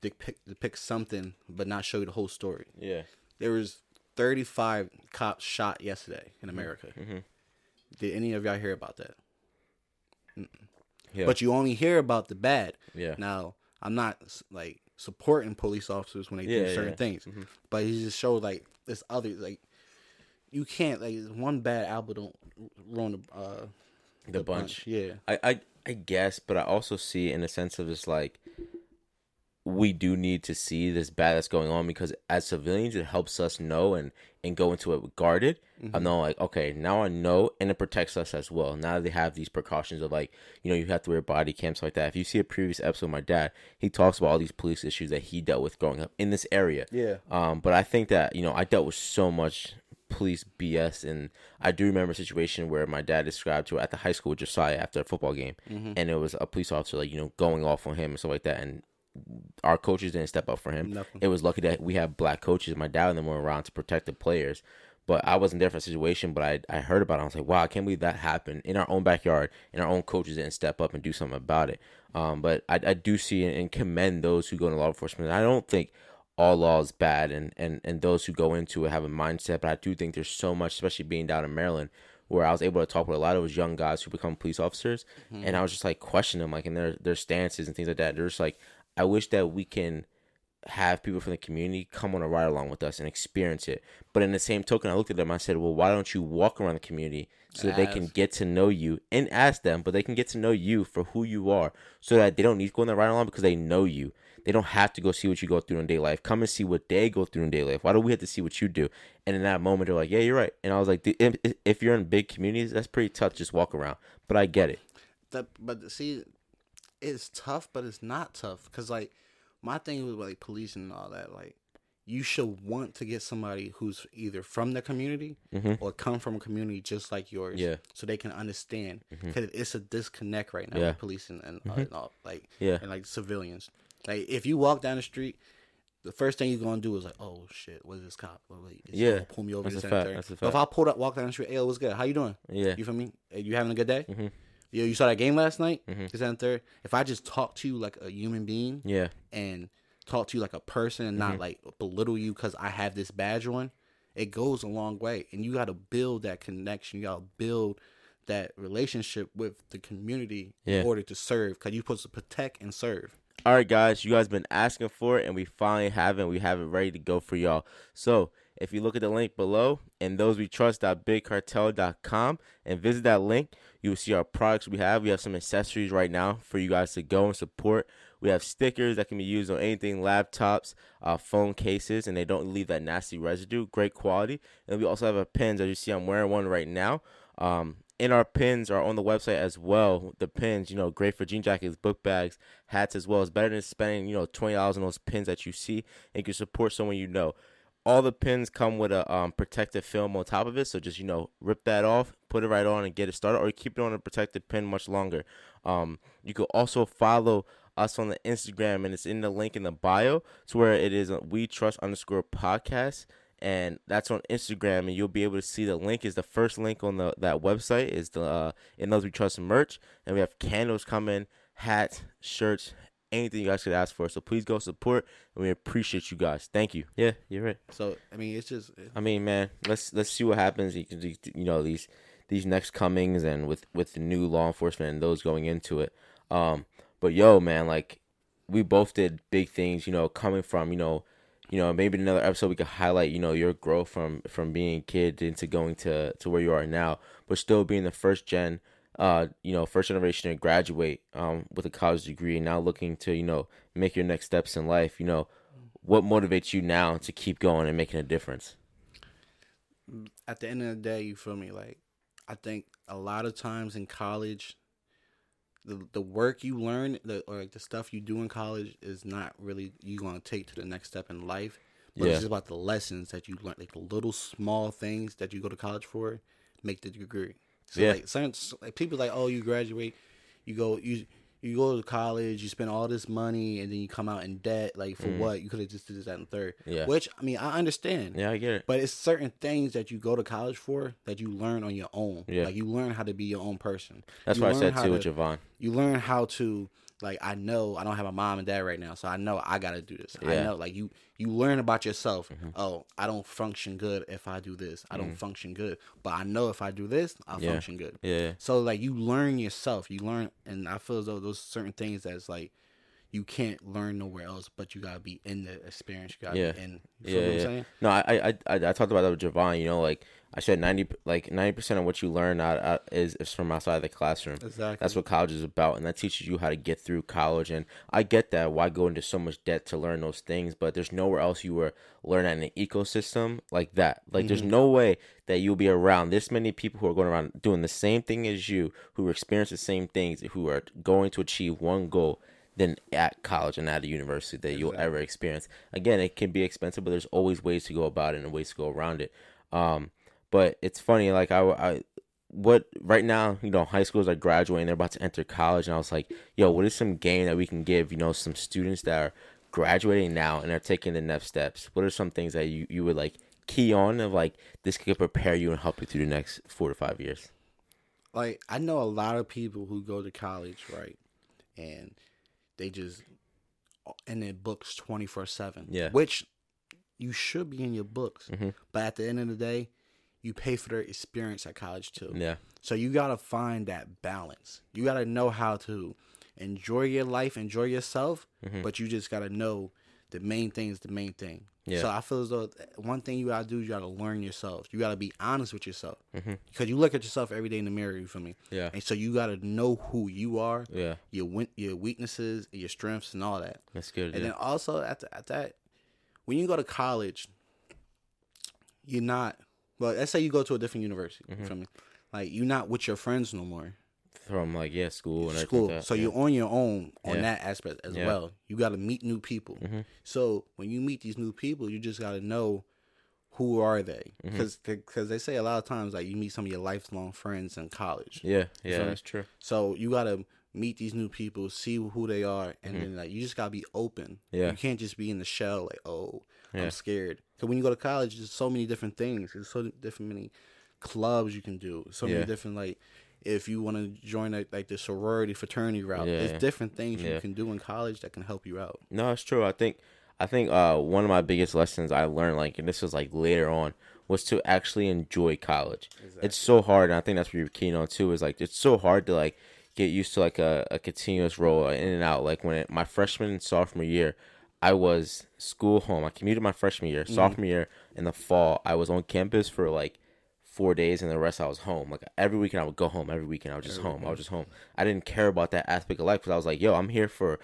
depict depict something, but not show you the whole story. Yeah. There was 35 cops shot yesterday in Mm-hmm. America. Did any of y'all hear about that? Yeah. But you only hear about the bad. Yeah. Now, I'm not like supporting police officers when they Yeah, do certain yeah. things, but he just showed like this other like you can't like one bad apple don't ruin the uh the bunch. Yeah, I, I I guess, but I also see in a sense of just like we do need to see this bad that's going on because as civilians it helps us know and and go into it guarded. I know like okay now I know and it protects us as well. Now they have these precautions of like you know you have to wear body cams like that. If you see a previous episode of my dad, he talks about all these police issues that he dealt with growing up in this area. Yeah. Um, but I think that you know I dealt with so much police BS, and I do remember a situation where my dad described to at the high school with Josiah after a football game, and it was a police officer like you know going off on him and stuff like that, and our coaches didn't step up for him. Nothing. It was lucky that we have black coaches. My dad and them were around to protect the players. But I wasn't there for the situation, but I I heard about it. I was like, wow, I can't believe that happened in our own backyard, and our own coaches didn't step up and do something about it. Um, but I, I do see and commend those who go into law enforcement. I don't think all law is bad, and, and, and those who go into it have a mindset. But I do think there's so much, especially being down in Maryland, where I was able to talk with a lot of those young guys who become police officers, and I was just like questioning them, like in their their stances and things like that. They're just like, I wish that we can have people from the community come on a ride along with us and experience it. But in the same token, I looked at them. I said, "Well, why don't you walk around the community so that they can get to know you and ask them, but they can get to know you for who you are, so that they don't need to go on the ride along because they know you. They don't have to go see what you go through in daily life. Come and see what they go through in daily life. Why do we have to see what you do?" And in that moment, they're like, "Yeah, you're right." And I was like, "If if you're in big communities, that's pretty tough. to Just walk around." But I get it. that but see it's tough but it's not tough because like my thing with like police and all that like you should want to get somebody who's either from the community or come from a community just like yours Mm-hmm. Yeah. so they can understand because it's a disconnect right now Yeah. with police and, and, uh, and all like Yeah. and like civilians like if you walk down the street the first thing you're gonna do is like, oh shit, what is this cop? Well, wait, he Yeah. pull me over. That's a fact. That's a But if. I pulled up, walk down the street, hey, what's good? How you doing? Yeah. Mm-hmm. You feel me? You having a good day? Yo, you saw that game last night? This and third. If I just talk to you like a human being Yeah. and talk to you like a person and Mm-hmm. not like belittle you because I have this badge on, it goes a long way. And you got to build that connection. You got to build that relationship with the community Yeah. in order to serve because you're supposed to protect and serve. All right, guys, you guys been asking for it, and we finally have it. We have it ready to go for y'all. So if you look at the link below and those we trust.bigcartel.com and visit that link, you will see our products we have. We have some accessories right now for you guys to go and support. We have stickers that can be used on anything, laptops, uh, phone cases, and they don't leave that nasty residue. Great quality. And we also have our pins. As you see, I'm wearing one right now. Um, and our pins are on the website as well. The pins, you know, great for jean jackets, book bags, hats as well. It's better than spending, you know, twenty dollars on those pins that you see, and you can support someone you know. All the pins come with a um, protective film on top of it, so just you know, rip that off, put it right on, and get it started, or keep it on a protected pin much longer. Um, you can also follow us on the Instagram, and it's in the link in the bio. It's where it is uh, we trust underscore podcast and that's on Instagram, and you'll be able to see the link. Is the first link on the that website is the uh, in those we trust merch, and we have candles coming, hats, shirts, anything you guys could ask for. So please go support, and we appreciate you guys. Thank you. Yeah, you're right. So I mean, it's just I mean, man, let's let's see what happens. You can, you know, these these next comings and with with the new law enforcement and those going into it. Um, but yo, man, like we both did big things. You know, coming from you know you know, maybe in another episode we could highlight, you know, your growth from from being a kid into going to to where you are now, but still being the first gen, uh, you know, first generation to graduate um with a college degree and now looking to you know make your next steps in life. You know, what motivates you now to keep going and making a difference? At the end of the day, you feel me? Like, I think a lot of times in college, the the work you learn, the or like the stuff you do in college, is not really you going to take to the next step in life. But Yeah. it's just about the lessons that you learn, like the little small things that you go to college for, make the degree. So Yeah. like, some, like people like, oh, you graduate, you go, you you go to college, you spend all this money, and then you come out in debt. Like for what? You could have just did this, that, and third. Mm. Yeah. Which I mean, I understand. Yeah, I get it. But it's certain things that you go to college for that you learn on your own. Yeah. Like you learn how to be your own person. That's You what I said too with Javon. You learn how to like I know I don't have a mom and dad right now, so I know I gotta do this. I know like you you learn about yourself. Mm-hmm. Oh, I don't function good if I do this. I don't function good. But I know if I do this, I'll Yeah. function good. Yeah, So like you learn yourself. You learn and I feel as though those certain things that's like you can't learn nowhere else, but you gotta be in the experience. You gotta Yeah. be in. You yeah, feel what I'm yeah. saying? No, I, I, I, I talked about that with Javon. You know, like I said, ninety, like ninety percent of what you learn out, out is is from outside the classroom. Exactly. That's what college is about, and that teaches you how to get through college. And I get that. Why go into so much debt to learn those things? But there's nowhere else you were learn in an ecosystem like that. Like, there's mm-hmm. no way that you'll be around this many people who are going around doing the same thing as you, who experience the same things, who are going to achieve one goal. Than at college and at a university that you'll ever experience. Again, it can be expensive, but there's always ways to go about it and ways to go around it. Um, but it's funny, like I, I what right now, you know, high schools are graduating, they're about to enter college, and I was like, yo, what is some game that we can give, you know, some students that are graduating now and are taking the next steps? What are some things that you, you would like key on of like this could prepare you and help you through the next four to five years? like I know a lot of people who go to college, right, and they just in their books twenty four seven. Yeah. which you should be in your books, Mhm. but at the end of the day, you pay for their experience at college too. Yeah, So you gotta find that balance. You gotta know how to enjoy your life, enjoy yourself, Mm-hmm. but you just gotta know the main thing is the main thing. Yeah. So I feel as though one thing you gotta do, you gotta learn yourself. You gotta be honest with yourself Mm-hmm. because you look at yourself every day in the mirror. You feel me? yeah, And so you gotta know who you are, yeah. your win- your weaknesses, your strengths, and all that. That's good. And yeah. then also at, the, at that, when you go to college, you're not. Well, let's say you go to a different university. Mm-hmm. You feel me? Like you're not with your friends no more. From like yeah, school and School. like that. so yeah. you're on your own on Yeah. that aspect as Yeah. well. You got to meet new people. Mhm. So when you meet these new people, you just got to know who are they Mm-hmm. because they say a lot of times like you meet some of your lifelong friends in college. yeah, yeah, feel me? that's true. So you gotta meet these new people, see who they are, and then like you just gotta be open. Mm-hmm. Yeah. you can't just be in the shell like, oh, Yeah. I'm scared. Because when you go to college, there's so many different things. There's so different many clubs you can do. So Yeah. many different like. If you want to join like, like the sorority fraternity route, Yeah. there's different things Yeah. you can do in college that can help you out. No, it's true. I think I think uh one of my biggest lessons I learned like and this was like later on was to actually enjoy college. It's so hard and I think that's what you're keen on too is like it's so hard to like get used to like a, a continuous roll in and out. Like when it, my freshman and sophomore year I was school home. I commuted my freshman year. Sophomore year in the fall, I was on campus for like four days and the rest I was home. Like every weekend I would go home. Every weekend I was just home. I was just home. I didn't care about that aspect of life because I was like, yo, I'm here for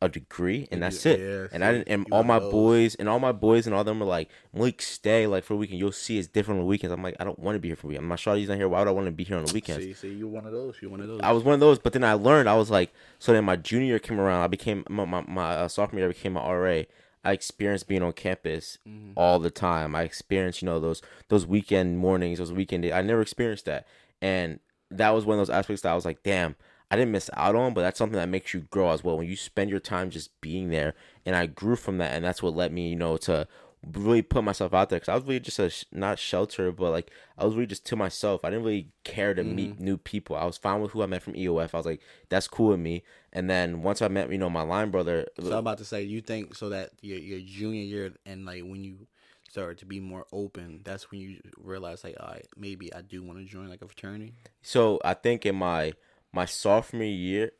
a degree and that's it. yeah, and I didn't and all my boys and all my boys and all them were like, Malik, stay like for a weekend. You'll see it's different on the weekends. I'm like, I don't want to be here for a weekend. My shawty's not here. Why would I want to be here on the weekends? See, see, you're one of those. You're one of those. I was one of those, but then I learned. I was like, so then my junior year came around. I became my my, my uh, sophomore year. I became an RA. I experienced being on campus mm-hmm. all the time. I experienced, you know, those those weekend mornings, those weekend days. I never experienced that, and that was one of those aspects that I was like, damn, I didn't miss out on. But that's something that makes you grow as well when you spend your time just being there. And I grew from that, and that's what led me, you know, to really put myself out there because I was really just a not shelter, but like I was really just to myself. I didn't really care to meet mm-hmm. new people. I was fine with who I met from EOF. I was like, that's cool with me. And then once I met, you know, my line brother, So I'm about to say, you think so that your your junior year and like when you start to be more open, that's when you realize like, all right, maybe I do want to join like a fraternity. so I think in my my sophomore year,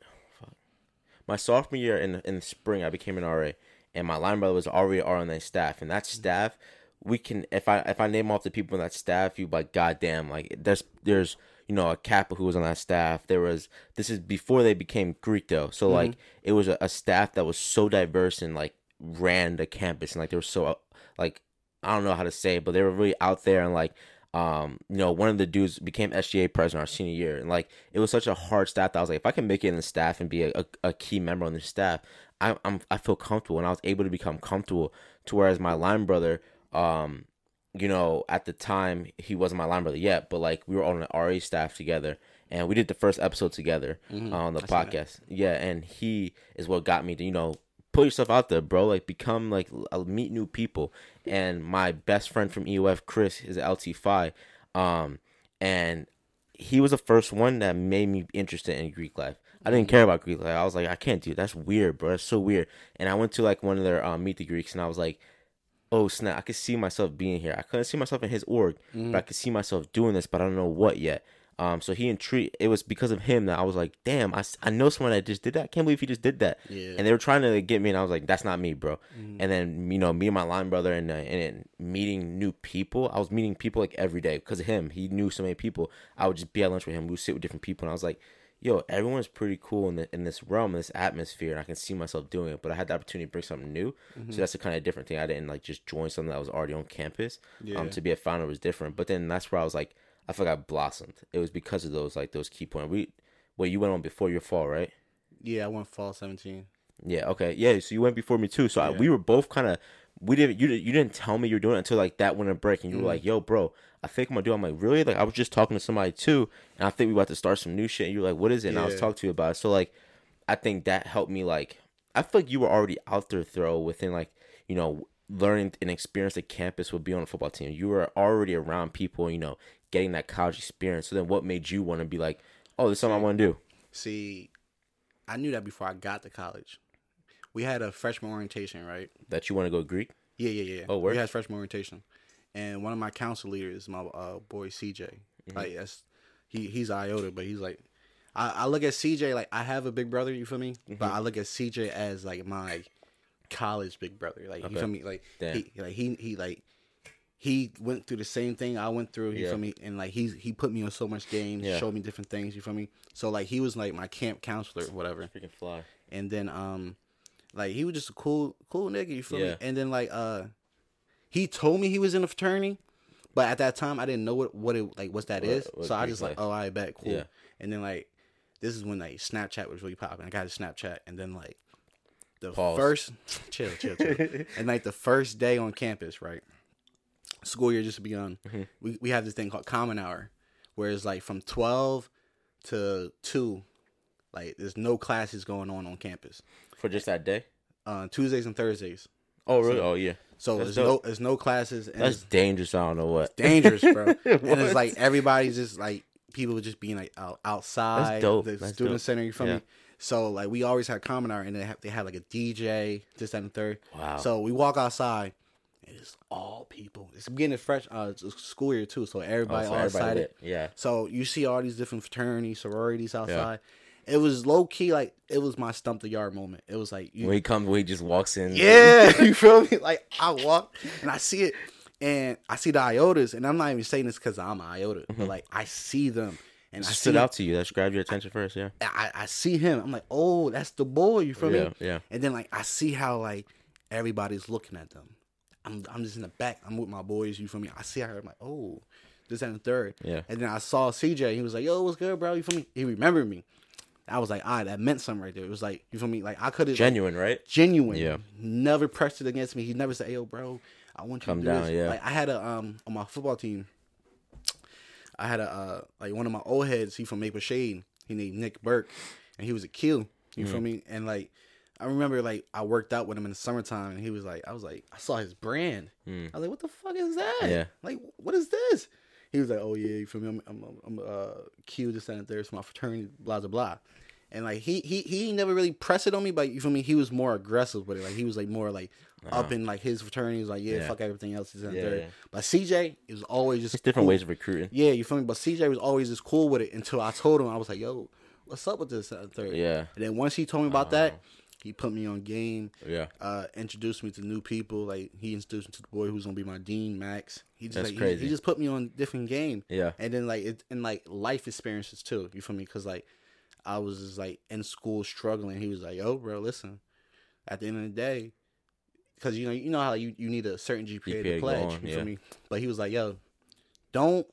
my sophomore year in in the spring, I became an RA, and my line brother was already on that staff, and that staff, we can if I if I name off the people in that staff, you be like goddamn, like there's there's you know a Kappa who was on that staff. There was this is before they became Greek though, so like it was a, a staff that was so diverse and like ran the campus and like they were so like I don't know how to say, it, but they were really out there and like um, you know, one of the dudes became SGA president our senior year, and like it was such a hard staff that I was like, if I can make it in the staff and be a, a, a key member on the staff, I, I'm I feel comfortable, and I was able to become comfortable. To whereas my line brother, um, you know, at the time he wasn't my line brother yet, but like we were on an RA staff together, and we did the first episode together Mm-hmm. on the podcast. Yeah, and he is what got me to you know put yourself out there, bro. Like become like l- meet new people. And my best friend from EOF, Chris, is LT Phi, um, and he was the first one that made me interested in Greek life. I didn't care about Greek life. I was like, I can't do it. That's weird, bro. That's so weird. And I went to like one of their um, meet the Greeks, and I was like, oh snap! I could see myself being here. I couldn't see myself in his org, but I could see myself doing this, but I don't know what yet. Um, so he intrigued. It was because of him that I was like, damn, I, I know someone that just did that. I can't believe he just did that. Yeah. And they were trying to get me, and I was like, that's not me, bro. And then you know, me and my line brother, and uh, and meeting new people. I was meeting people like every day because of him. He knew so many people. I would just be at lunch with him. We would sit with different people, and I was like, yo, everyone's pretty cool in the, in this realm, in this atmosphere, and I can see myself doing it. But I had the opportunity to bring something new, so that's a kind of different thing. I didn't like just join something that was already on campus. Yeah. Um, to be a founder was different. But then that's where I was like, I feel like I blossomed. It was because of those like those key points. We, well, you went on before your fall, right? Yeah, I went fall seventeen. Yeah. Okay. Yeah. So you went before me too. So I, we were both kind of. We didn't. You didn't. You didn't tell me you're doing it until like that winter break, and you were mm. like, "Yo, bro, I think I'm gonna do." it." I'm like, "Really?" Like I was just talking to somebody too, and I think we about to start some new shit. And you're like, "What is it?" And I was talking to you about it. So like, I think that helped me. Like, I feel like you were already out there, throw within like you know learning and experience the campus would be on a football team. You were already around people, you know, getting that college experience. So then, what made you want to be like, "Oh, this is something I want to do"? See, I knew that before I got to college. We had a freshman orientation, right? That you want to go Greek? Yeah, yeah, yeah. Oh, word? we had freshman orientation, and one of my council leaders, my uh, boy CJ, Mm-hmm. like that's he he's iota, but he's like, I, I look at CJ like I have a big brother, you feel me? Mm-hmm. But I look at CJ as like my college big brother, like you Okay. feel me? Like Damn. he like he he like he went through the same thing I went through. You Yeah. feel me? And like he's he put me on so much games, Yeah. showed me different things. You feel me? So like he was like my camp counselor, whatever. Freaking fly. And then um, like he was just a cool cool nigga. You feel Yeah. me? And then like uh, he told me he was in a fraternity, but at that time I didn't know what what it like what that What- is. what so I just like life. oh I bet cool. Yeah. And then like this is when like Snapchat was really popping. I got a Snapchat, and then like the Pause. first chill chill chill, and like the first day on campus, right? School year just begun. Mm-hmm. We we have this thing called Common Hour, where it's like from twelve to two, like there's no classes going on on campus. For just that day? Uh, Tuesdays and Thursdays. Oh, really? So- oh, yeah. So That's there's dope. no there's no classes and That's dangerous. I don't know what. dangerous, bro. and it's like everybody's just like people just being like out, outside dope. the That's student dope. center. You feel Yeah. me? So like we always had common hour and they have they have like a DJ, this that and third. Wow. So we walk outside. and It's all people. It's beginning fresh uh, it's school year too, so Oh, everybody so all everybody excited. Yeah. So you see all these different fraternities, sororities outside. It was low key like it was my Stomp the Yard moment. It was like you, When he comes, when he just walks in. yeah, you feel me? Like I walk and I see it, and I see the iotas, and I'm not even saying this because I'm an iota, but mm-hmm. like I see them, and I Just see stood out to you. That's grabbed your attention first. Yeah. I, I see him. I'm like, oh, that's the boy. You feel Yeah. me? Yeah. And then like I see how like everybody's looking at them. I'm I'm just in the back. I'm with my boys. You feel me? I see how I'm like, oh, this and the third. Yeah. And then I saw CJ. He was like, yo, what's good, bro? You feel me? He remembered me. I was like, ah, that meant something right there. It was like, you feel me? Like I could have Genuine, right? genuine. Yeah. Never pressed it against me. He never said, "Hey, yo, bro, I want you Come to do down, this." yeah. Like I had a um on my football team. I had a uh like one of my old heads. He from Maple Shade. He named Nick Burke, and he was a Q. You Mm-hmm. feel me? And like I remember, like I worked out with him in the summertime, and he was like, I was like, I saw his brand. I was like, what the fuck is that? Yeah. Like, what is this? He was like, oh yeah, you feel me? I'm I'm, I'm uh Q this and there. It's my fraternity, blah blah blah. And like he he he never really pressed it on me, but you feel me? He was more aggressive with it. Like he was like more like up in like his fraternity. He was like, yeah, Uh-huh. Yeah. fuck everything else. This and Yeah, third. yeah. But CJ is always just It's different cool. ways of recruiting. Yeah, you feel me? But CJ was always just cool with it until I told him I was like, yo, what's up with this and third? Yeah. And then once he told me about that, He put me on game. Yeah. Uh, introduced me to new people. Like he introduced me to the boy who's gonna be my dean, Max. He just That's like he- crazy. He, just put me on different game. Yeah. And then like it and like life experiences too. You feel me? Because like I was just like in school struggling. He was like, "Yo, bro, listen. At the end of the day, because you know you know how you, you need a certain GPA, GPA to pledge. on, you yeah. feel me? But he was like, "Yo, don't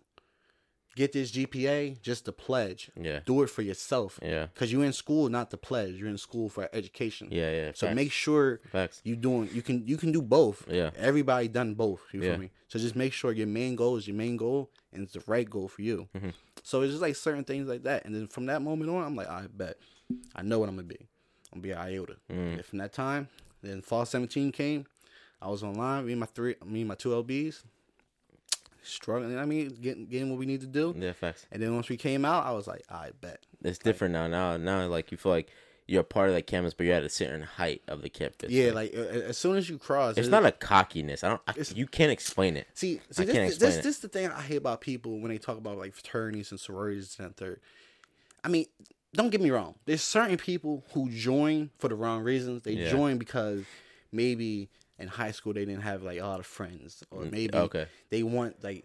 get this GPA just to pledge. Yeah. Do it for yourself. Yeah. Because you're in school not to pledge. You're in school for education. Yeah. Yeah. So facts. make sure facts. you doing you can you can do both. Yeah. Everybody done both. You Yeah. feel me? So just make sure your main goal is your main goal and it's the right goal for you. Mhm. So it's just like certain things like that. And then from that moment on, I'm like, I bet. I know what I'm gonna be. I'm gonna be an iota. Mm. And from that time, then fall 17 came. I was online. Me and my three, me and my two LBs, struggling. I mean, getting getting what we need to do. Yeah. Facts. And then once we came out, I was like, I bet. It's different now. Now, now, like you feel like you're a part of that campus, but you're at a certain height of the campus. Yeah, like uh, as soon as you cross, it's not a cockiness. I don't. I, you can't explain it. See, see, I this, this, this, it. this is the thing I hate about people when they talk about like fraternities and sororities and third. I mean, don't get me wrong. There's certain people who join for the wrong reasons. They Yeah. join because maybe in high school they didn't have like a lot of friends, or maybe Mm, okay. they want like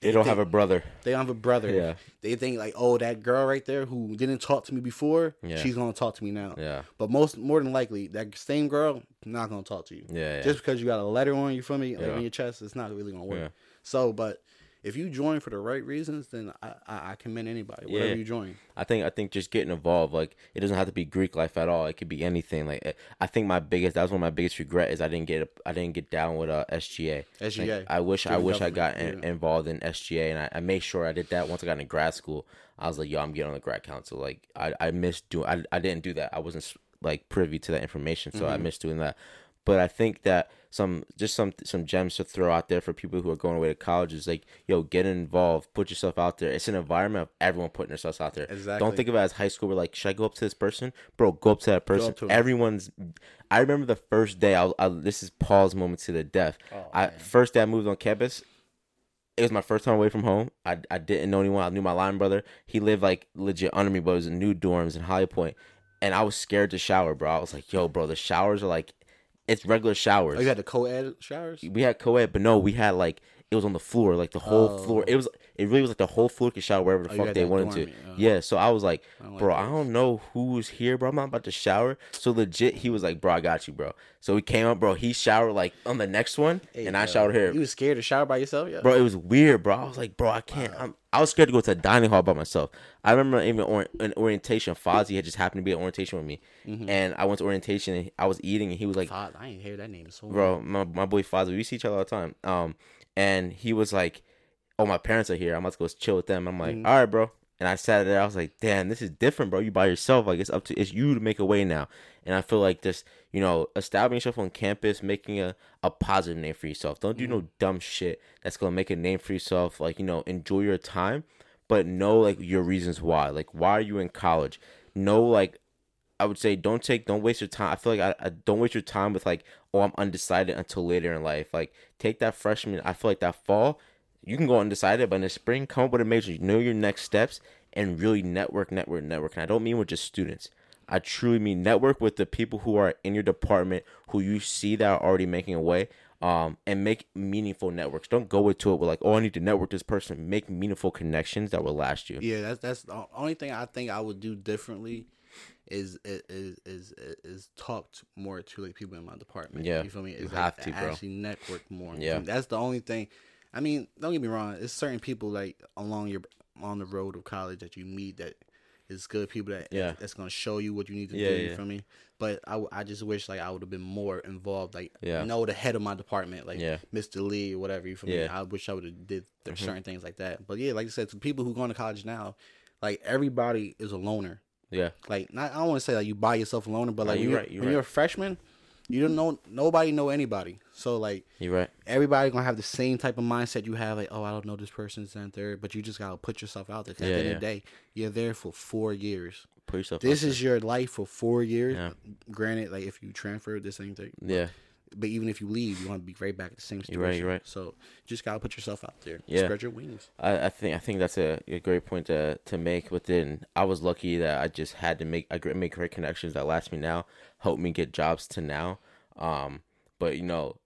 They don't have a brother. they don't have a brother. Yeah. They think like, oh, that girl right there who didn't talk to me before, Yeah. she's gonna talk to me now. Yeah. But most more than likely, that same girl not gonna talk to you. Yeah. yeah. Just because you got a letter on you from me like, Yeah. on your chest, it's not really gonna work. So, but if you join for the right reasons, then I, I, I commend anybody, whatever Yeah. you join. I think I think just getting involved, like it doesn't have to be Greek life at all. It could be anything. Like eh, I think my biggest that was one of my biggest regret is I didn't get I didn't get down with uh, SGA. SGA. Like, I wish I Student wish I got in, yeah. involved in SGA and I, I made sure I did that once I got into grad school. I was like, yo, I'm getting on the grad council. Like I I missed doing I I didn't do that. I wasn't like privy to that information, so I Mm-hmm. missed doing that. But I think that some just some some gems to throw out there for people who are going away to college is like, yo, get involved, put yourself out there. It's an environment of everyone putting themselves out there. Exactly. Don't think of it as high school. We're like, should I go up to this person, bro? Go up to that person. to. Everyone's. I remember the first day. I, I this is Paul's moment to the death. Oh, I first day I moved on campus. It was my first time away from home. I, I didn't know anyone. I knew my line brother. He lived like legit under me, but it was in new dorms in High Point, and I was scared to shower, bro. I was like, yo, bro, the showers are like, it's regular showers. Oh, you had the co-ed showers? we had co-ed, but no, we had like it was on the floor, like the whole Oh. floor. It was it really was like the whole floor could shower wherever the Oh, fuck they wanted to. dorm, yeah. So I was like, like bro, I don't know who's here, bro. I'm not about to shower. So legit, he was like, bro, I got you, bro. So we came up, bro. He showered like on the next one, Hey, and I showered here, You was scared to shower by yourself? Yeah. bro. It was weird, bro. I was like, bro, I can't. I'm, I was scared to go to a dining hall by myself. I remember even or, in orientation, Fozzie had just happened to be at orientation with me, Mm-hmm. and I went to orientation. and I was eating, and he was like, I ain't hear that name so bro, my, my boy Fozzie, we see each other all the time. Um, and he was like, "Oh, my parents are here. I'm about to go chill with them." I'm like, Mhm. "All right, bro." And I sat there. I was like, "Damn, this is different, bro. You by yourself. Like it's up to it's you to make a way now." And I feel like this, you know, establishing yourself on campus, making a, a positive name for yourself. Don't do no dumb shit that's gonna make a name for yourself. Like you know, enjoy your time, but know like your reasons why. Like why are you in college? Know like I would say don't take don't waste your time. I feel like I, I don't waste your time with like oh I'm undecided until later in life. Like take that freshman. I feel like that fall you can go undecided, but in the spring come up with a major. You Know your next steps and really network, network, network. And I don't mean with just students. I truly mean network with the people who are in your department who you see that are already making a way. Um, and make meaningful networks. Don't go into it with like, oh, I need to network this person. Make meaningful connections that will last you. Yeah, that's that's the only thing I think I would do differently is is is is, is talk to more to like people in my department. Yeah, you feel me? you Is have to, bro. Actually, network more. Yeah. that's the only thing. I mean, don't get me wrong. It's certain people like along your on the road of college that you meet that is good people that Yeah. that's gonna show you what you need to Yeah, do. You yeah. feel me? But I, I just wish like I would have been more involved. Like Yeah. know the head of my department, like Yeah. Mr. Lee or whatever. You feel me? Yeah. Mm-hmm. I wish I would have did th- certain things like that. But yeah, like I said, to people who going to college now, like everybody is a loner. Yeah. Like not I don't want to say like you buy yourself a loner, but like you're you're, right, you're when right. you're a freshman, you don't know nobody know anybody. So like You're right. everybody gonna have the same type of mindset you have. Like oh I don't know this person's and third, but you just gotta put yourself out there. at the end yeah. of the day, you're there for four years. Put yourself. This out is your life for four years. Yeah. Granted, like if you transfer this same thing, there. yeah. But even if you leave, you want to be right back at the same situation. You're right, you're right. So you just gotta put yourself out there. Yeah. Spread your wings. I, I think I think that's a, a great point to to make. Within, I was lucky that I just had to make I make great connections that last me now, help me get jobs to now. Um, but you know,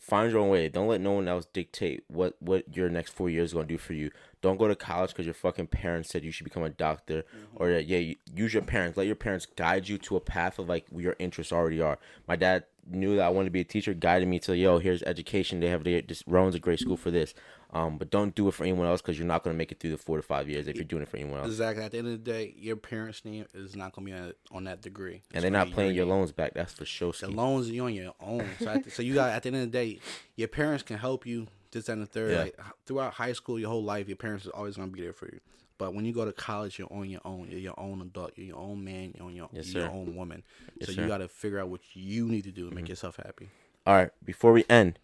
find your own way. Don't let no one else dictate what what your next four years is gonna do for you. Don't go to college because your fucking parents said you should become a doctor, mm-hmm. or that yeah, you, use your parents. Let your parents guide you to a path of like where your interests already are. My dad knew that I wanted to be a teacher, guided me to yo, here's education. They have the this Rowan's a great school for this. Um, but don't do it for anyone else because you're not gonna make it through the four to five years if you're doing it for anyone else. Exactly. At the end of the day, your parents' name is not gonna be on, on that degree. It's And they're not paying your name. loans back. That's for sure. The loans you on your own. So, the- so you got at the end of the day, your parents can help you. This and the third. Yeah. Like throughout high school, your whole life, your parents are always gonna be there for you. But when you go to college, you're on your own. You're your own adult. You're your own man. You're on your, Yes, your own woman. Yes, so sir. Mm-hmm. you got to figure out what you need to do to make yourself happy. All right, before we end,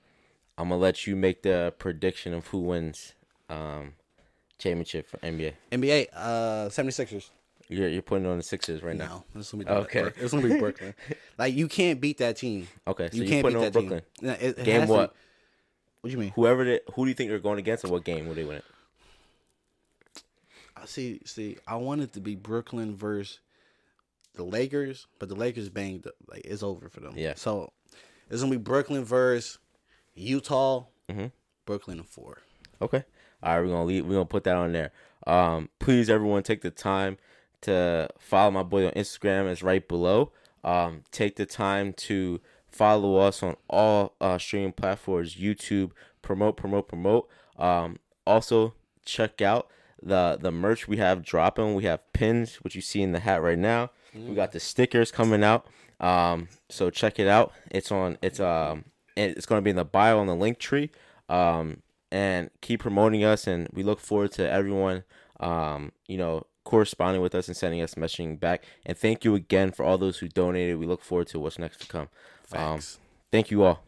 I'm gonna let you make the prediction of who wins um championship for NBA. NBA, uh, 76ers. You're you're putting on the Sixers right now. No, it's gonna be Okay. okay. It's gonna be Brooklyn. like you can't beat that team. Okay, so you can't putting beat on that Brooklyn. team. No, it- it Game what? What do you mean? Whoever they, who do you think they're going against, and what game will they win it? I see. See, I wanted to be Brooklyn versus the Lakers, but the Lakers banged. up. Like it's over for them. Yeah. So it's gonna be Brooklyn versus Utah. Mhm. Brooklyn and four. Okay. All right, we're gonna leave. We're gonna put that on there. Um, please, everyone, take the time to follow my boy on Instagram. It's right below. Um, take the time to follow us on all uh, streaming platforms. YouTube, promote, promote, promote. Um, also check out the the merch we have dropping. We have pins, which you see in the hat right now. We got the stickers coming out. Um, so check it out. It's on. It's um. And It's gonna be in the bio on the link tree. Um, and keep promoting us and we look forward to everyone um you know corresponding with us and sending us messaging back. And thank you again for all those who donated. We look forward to what's next to come. Um thank you all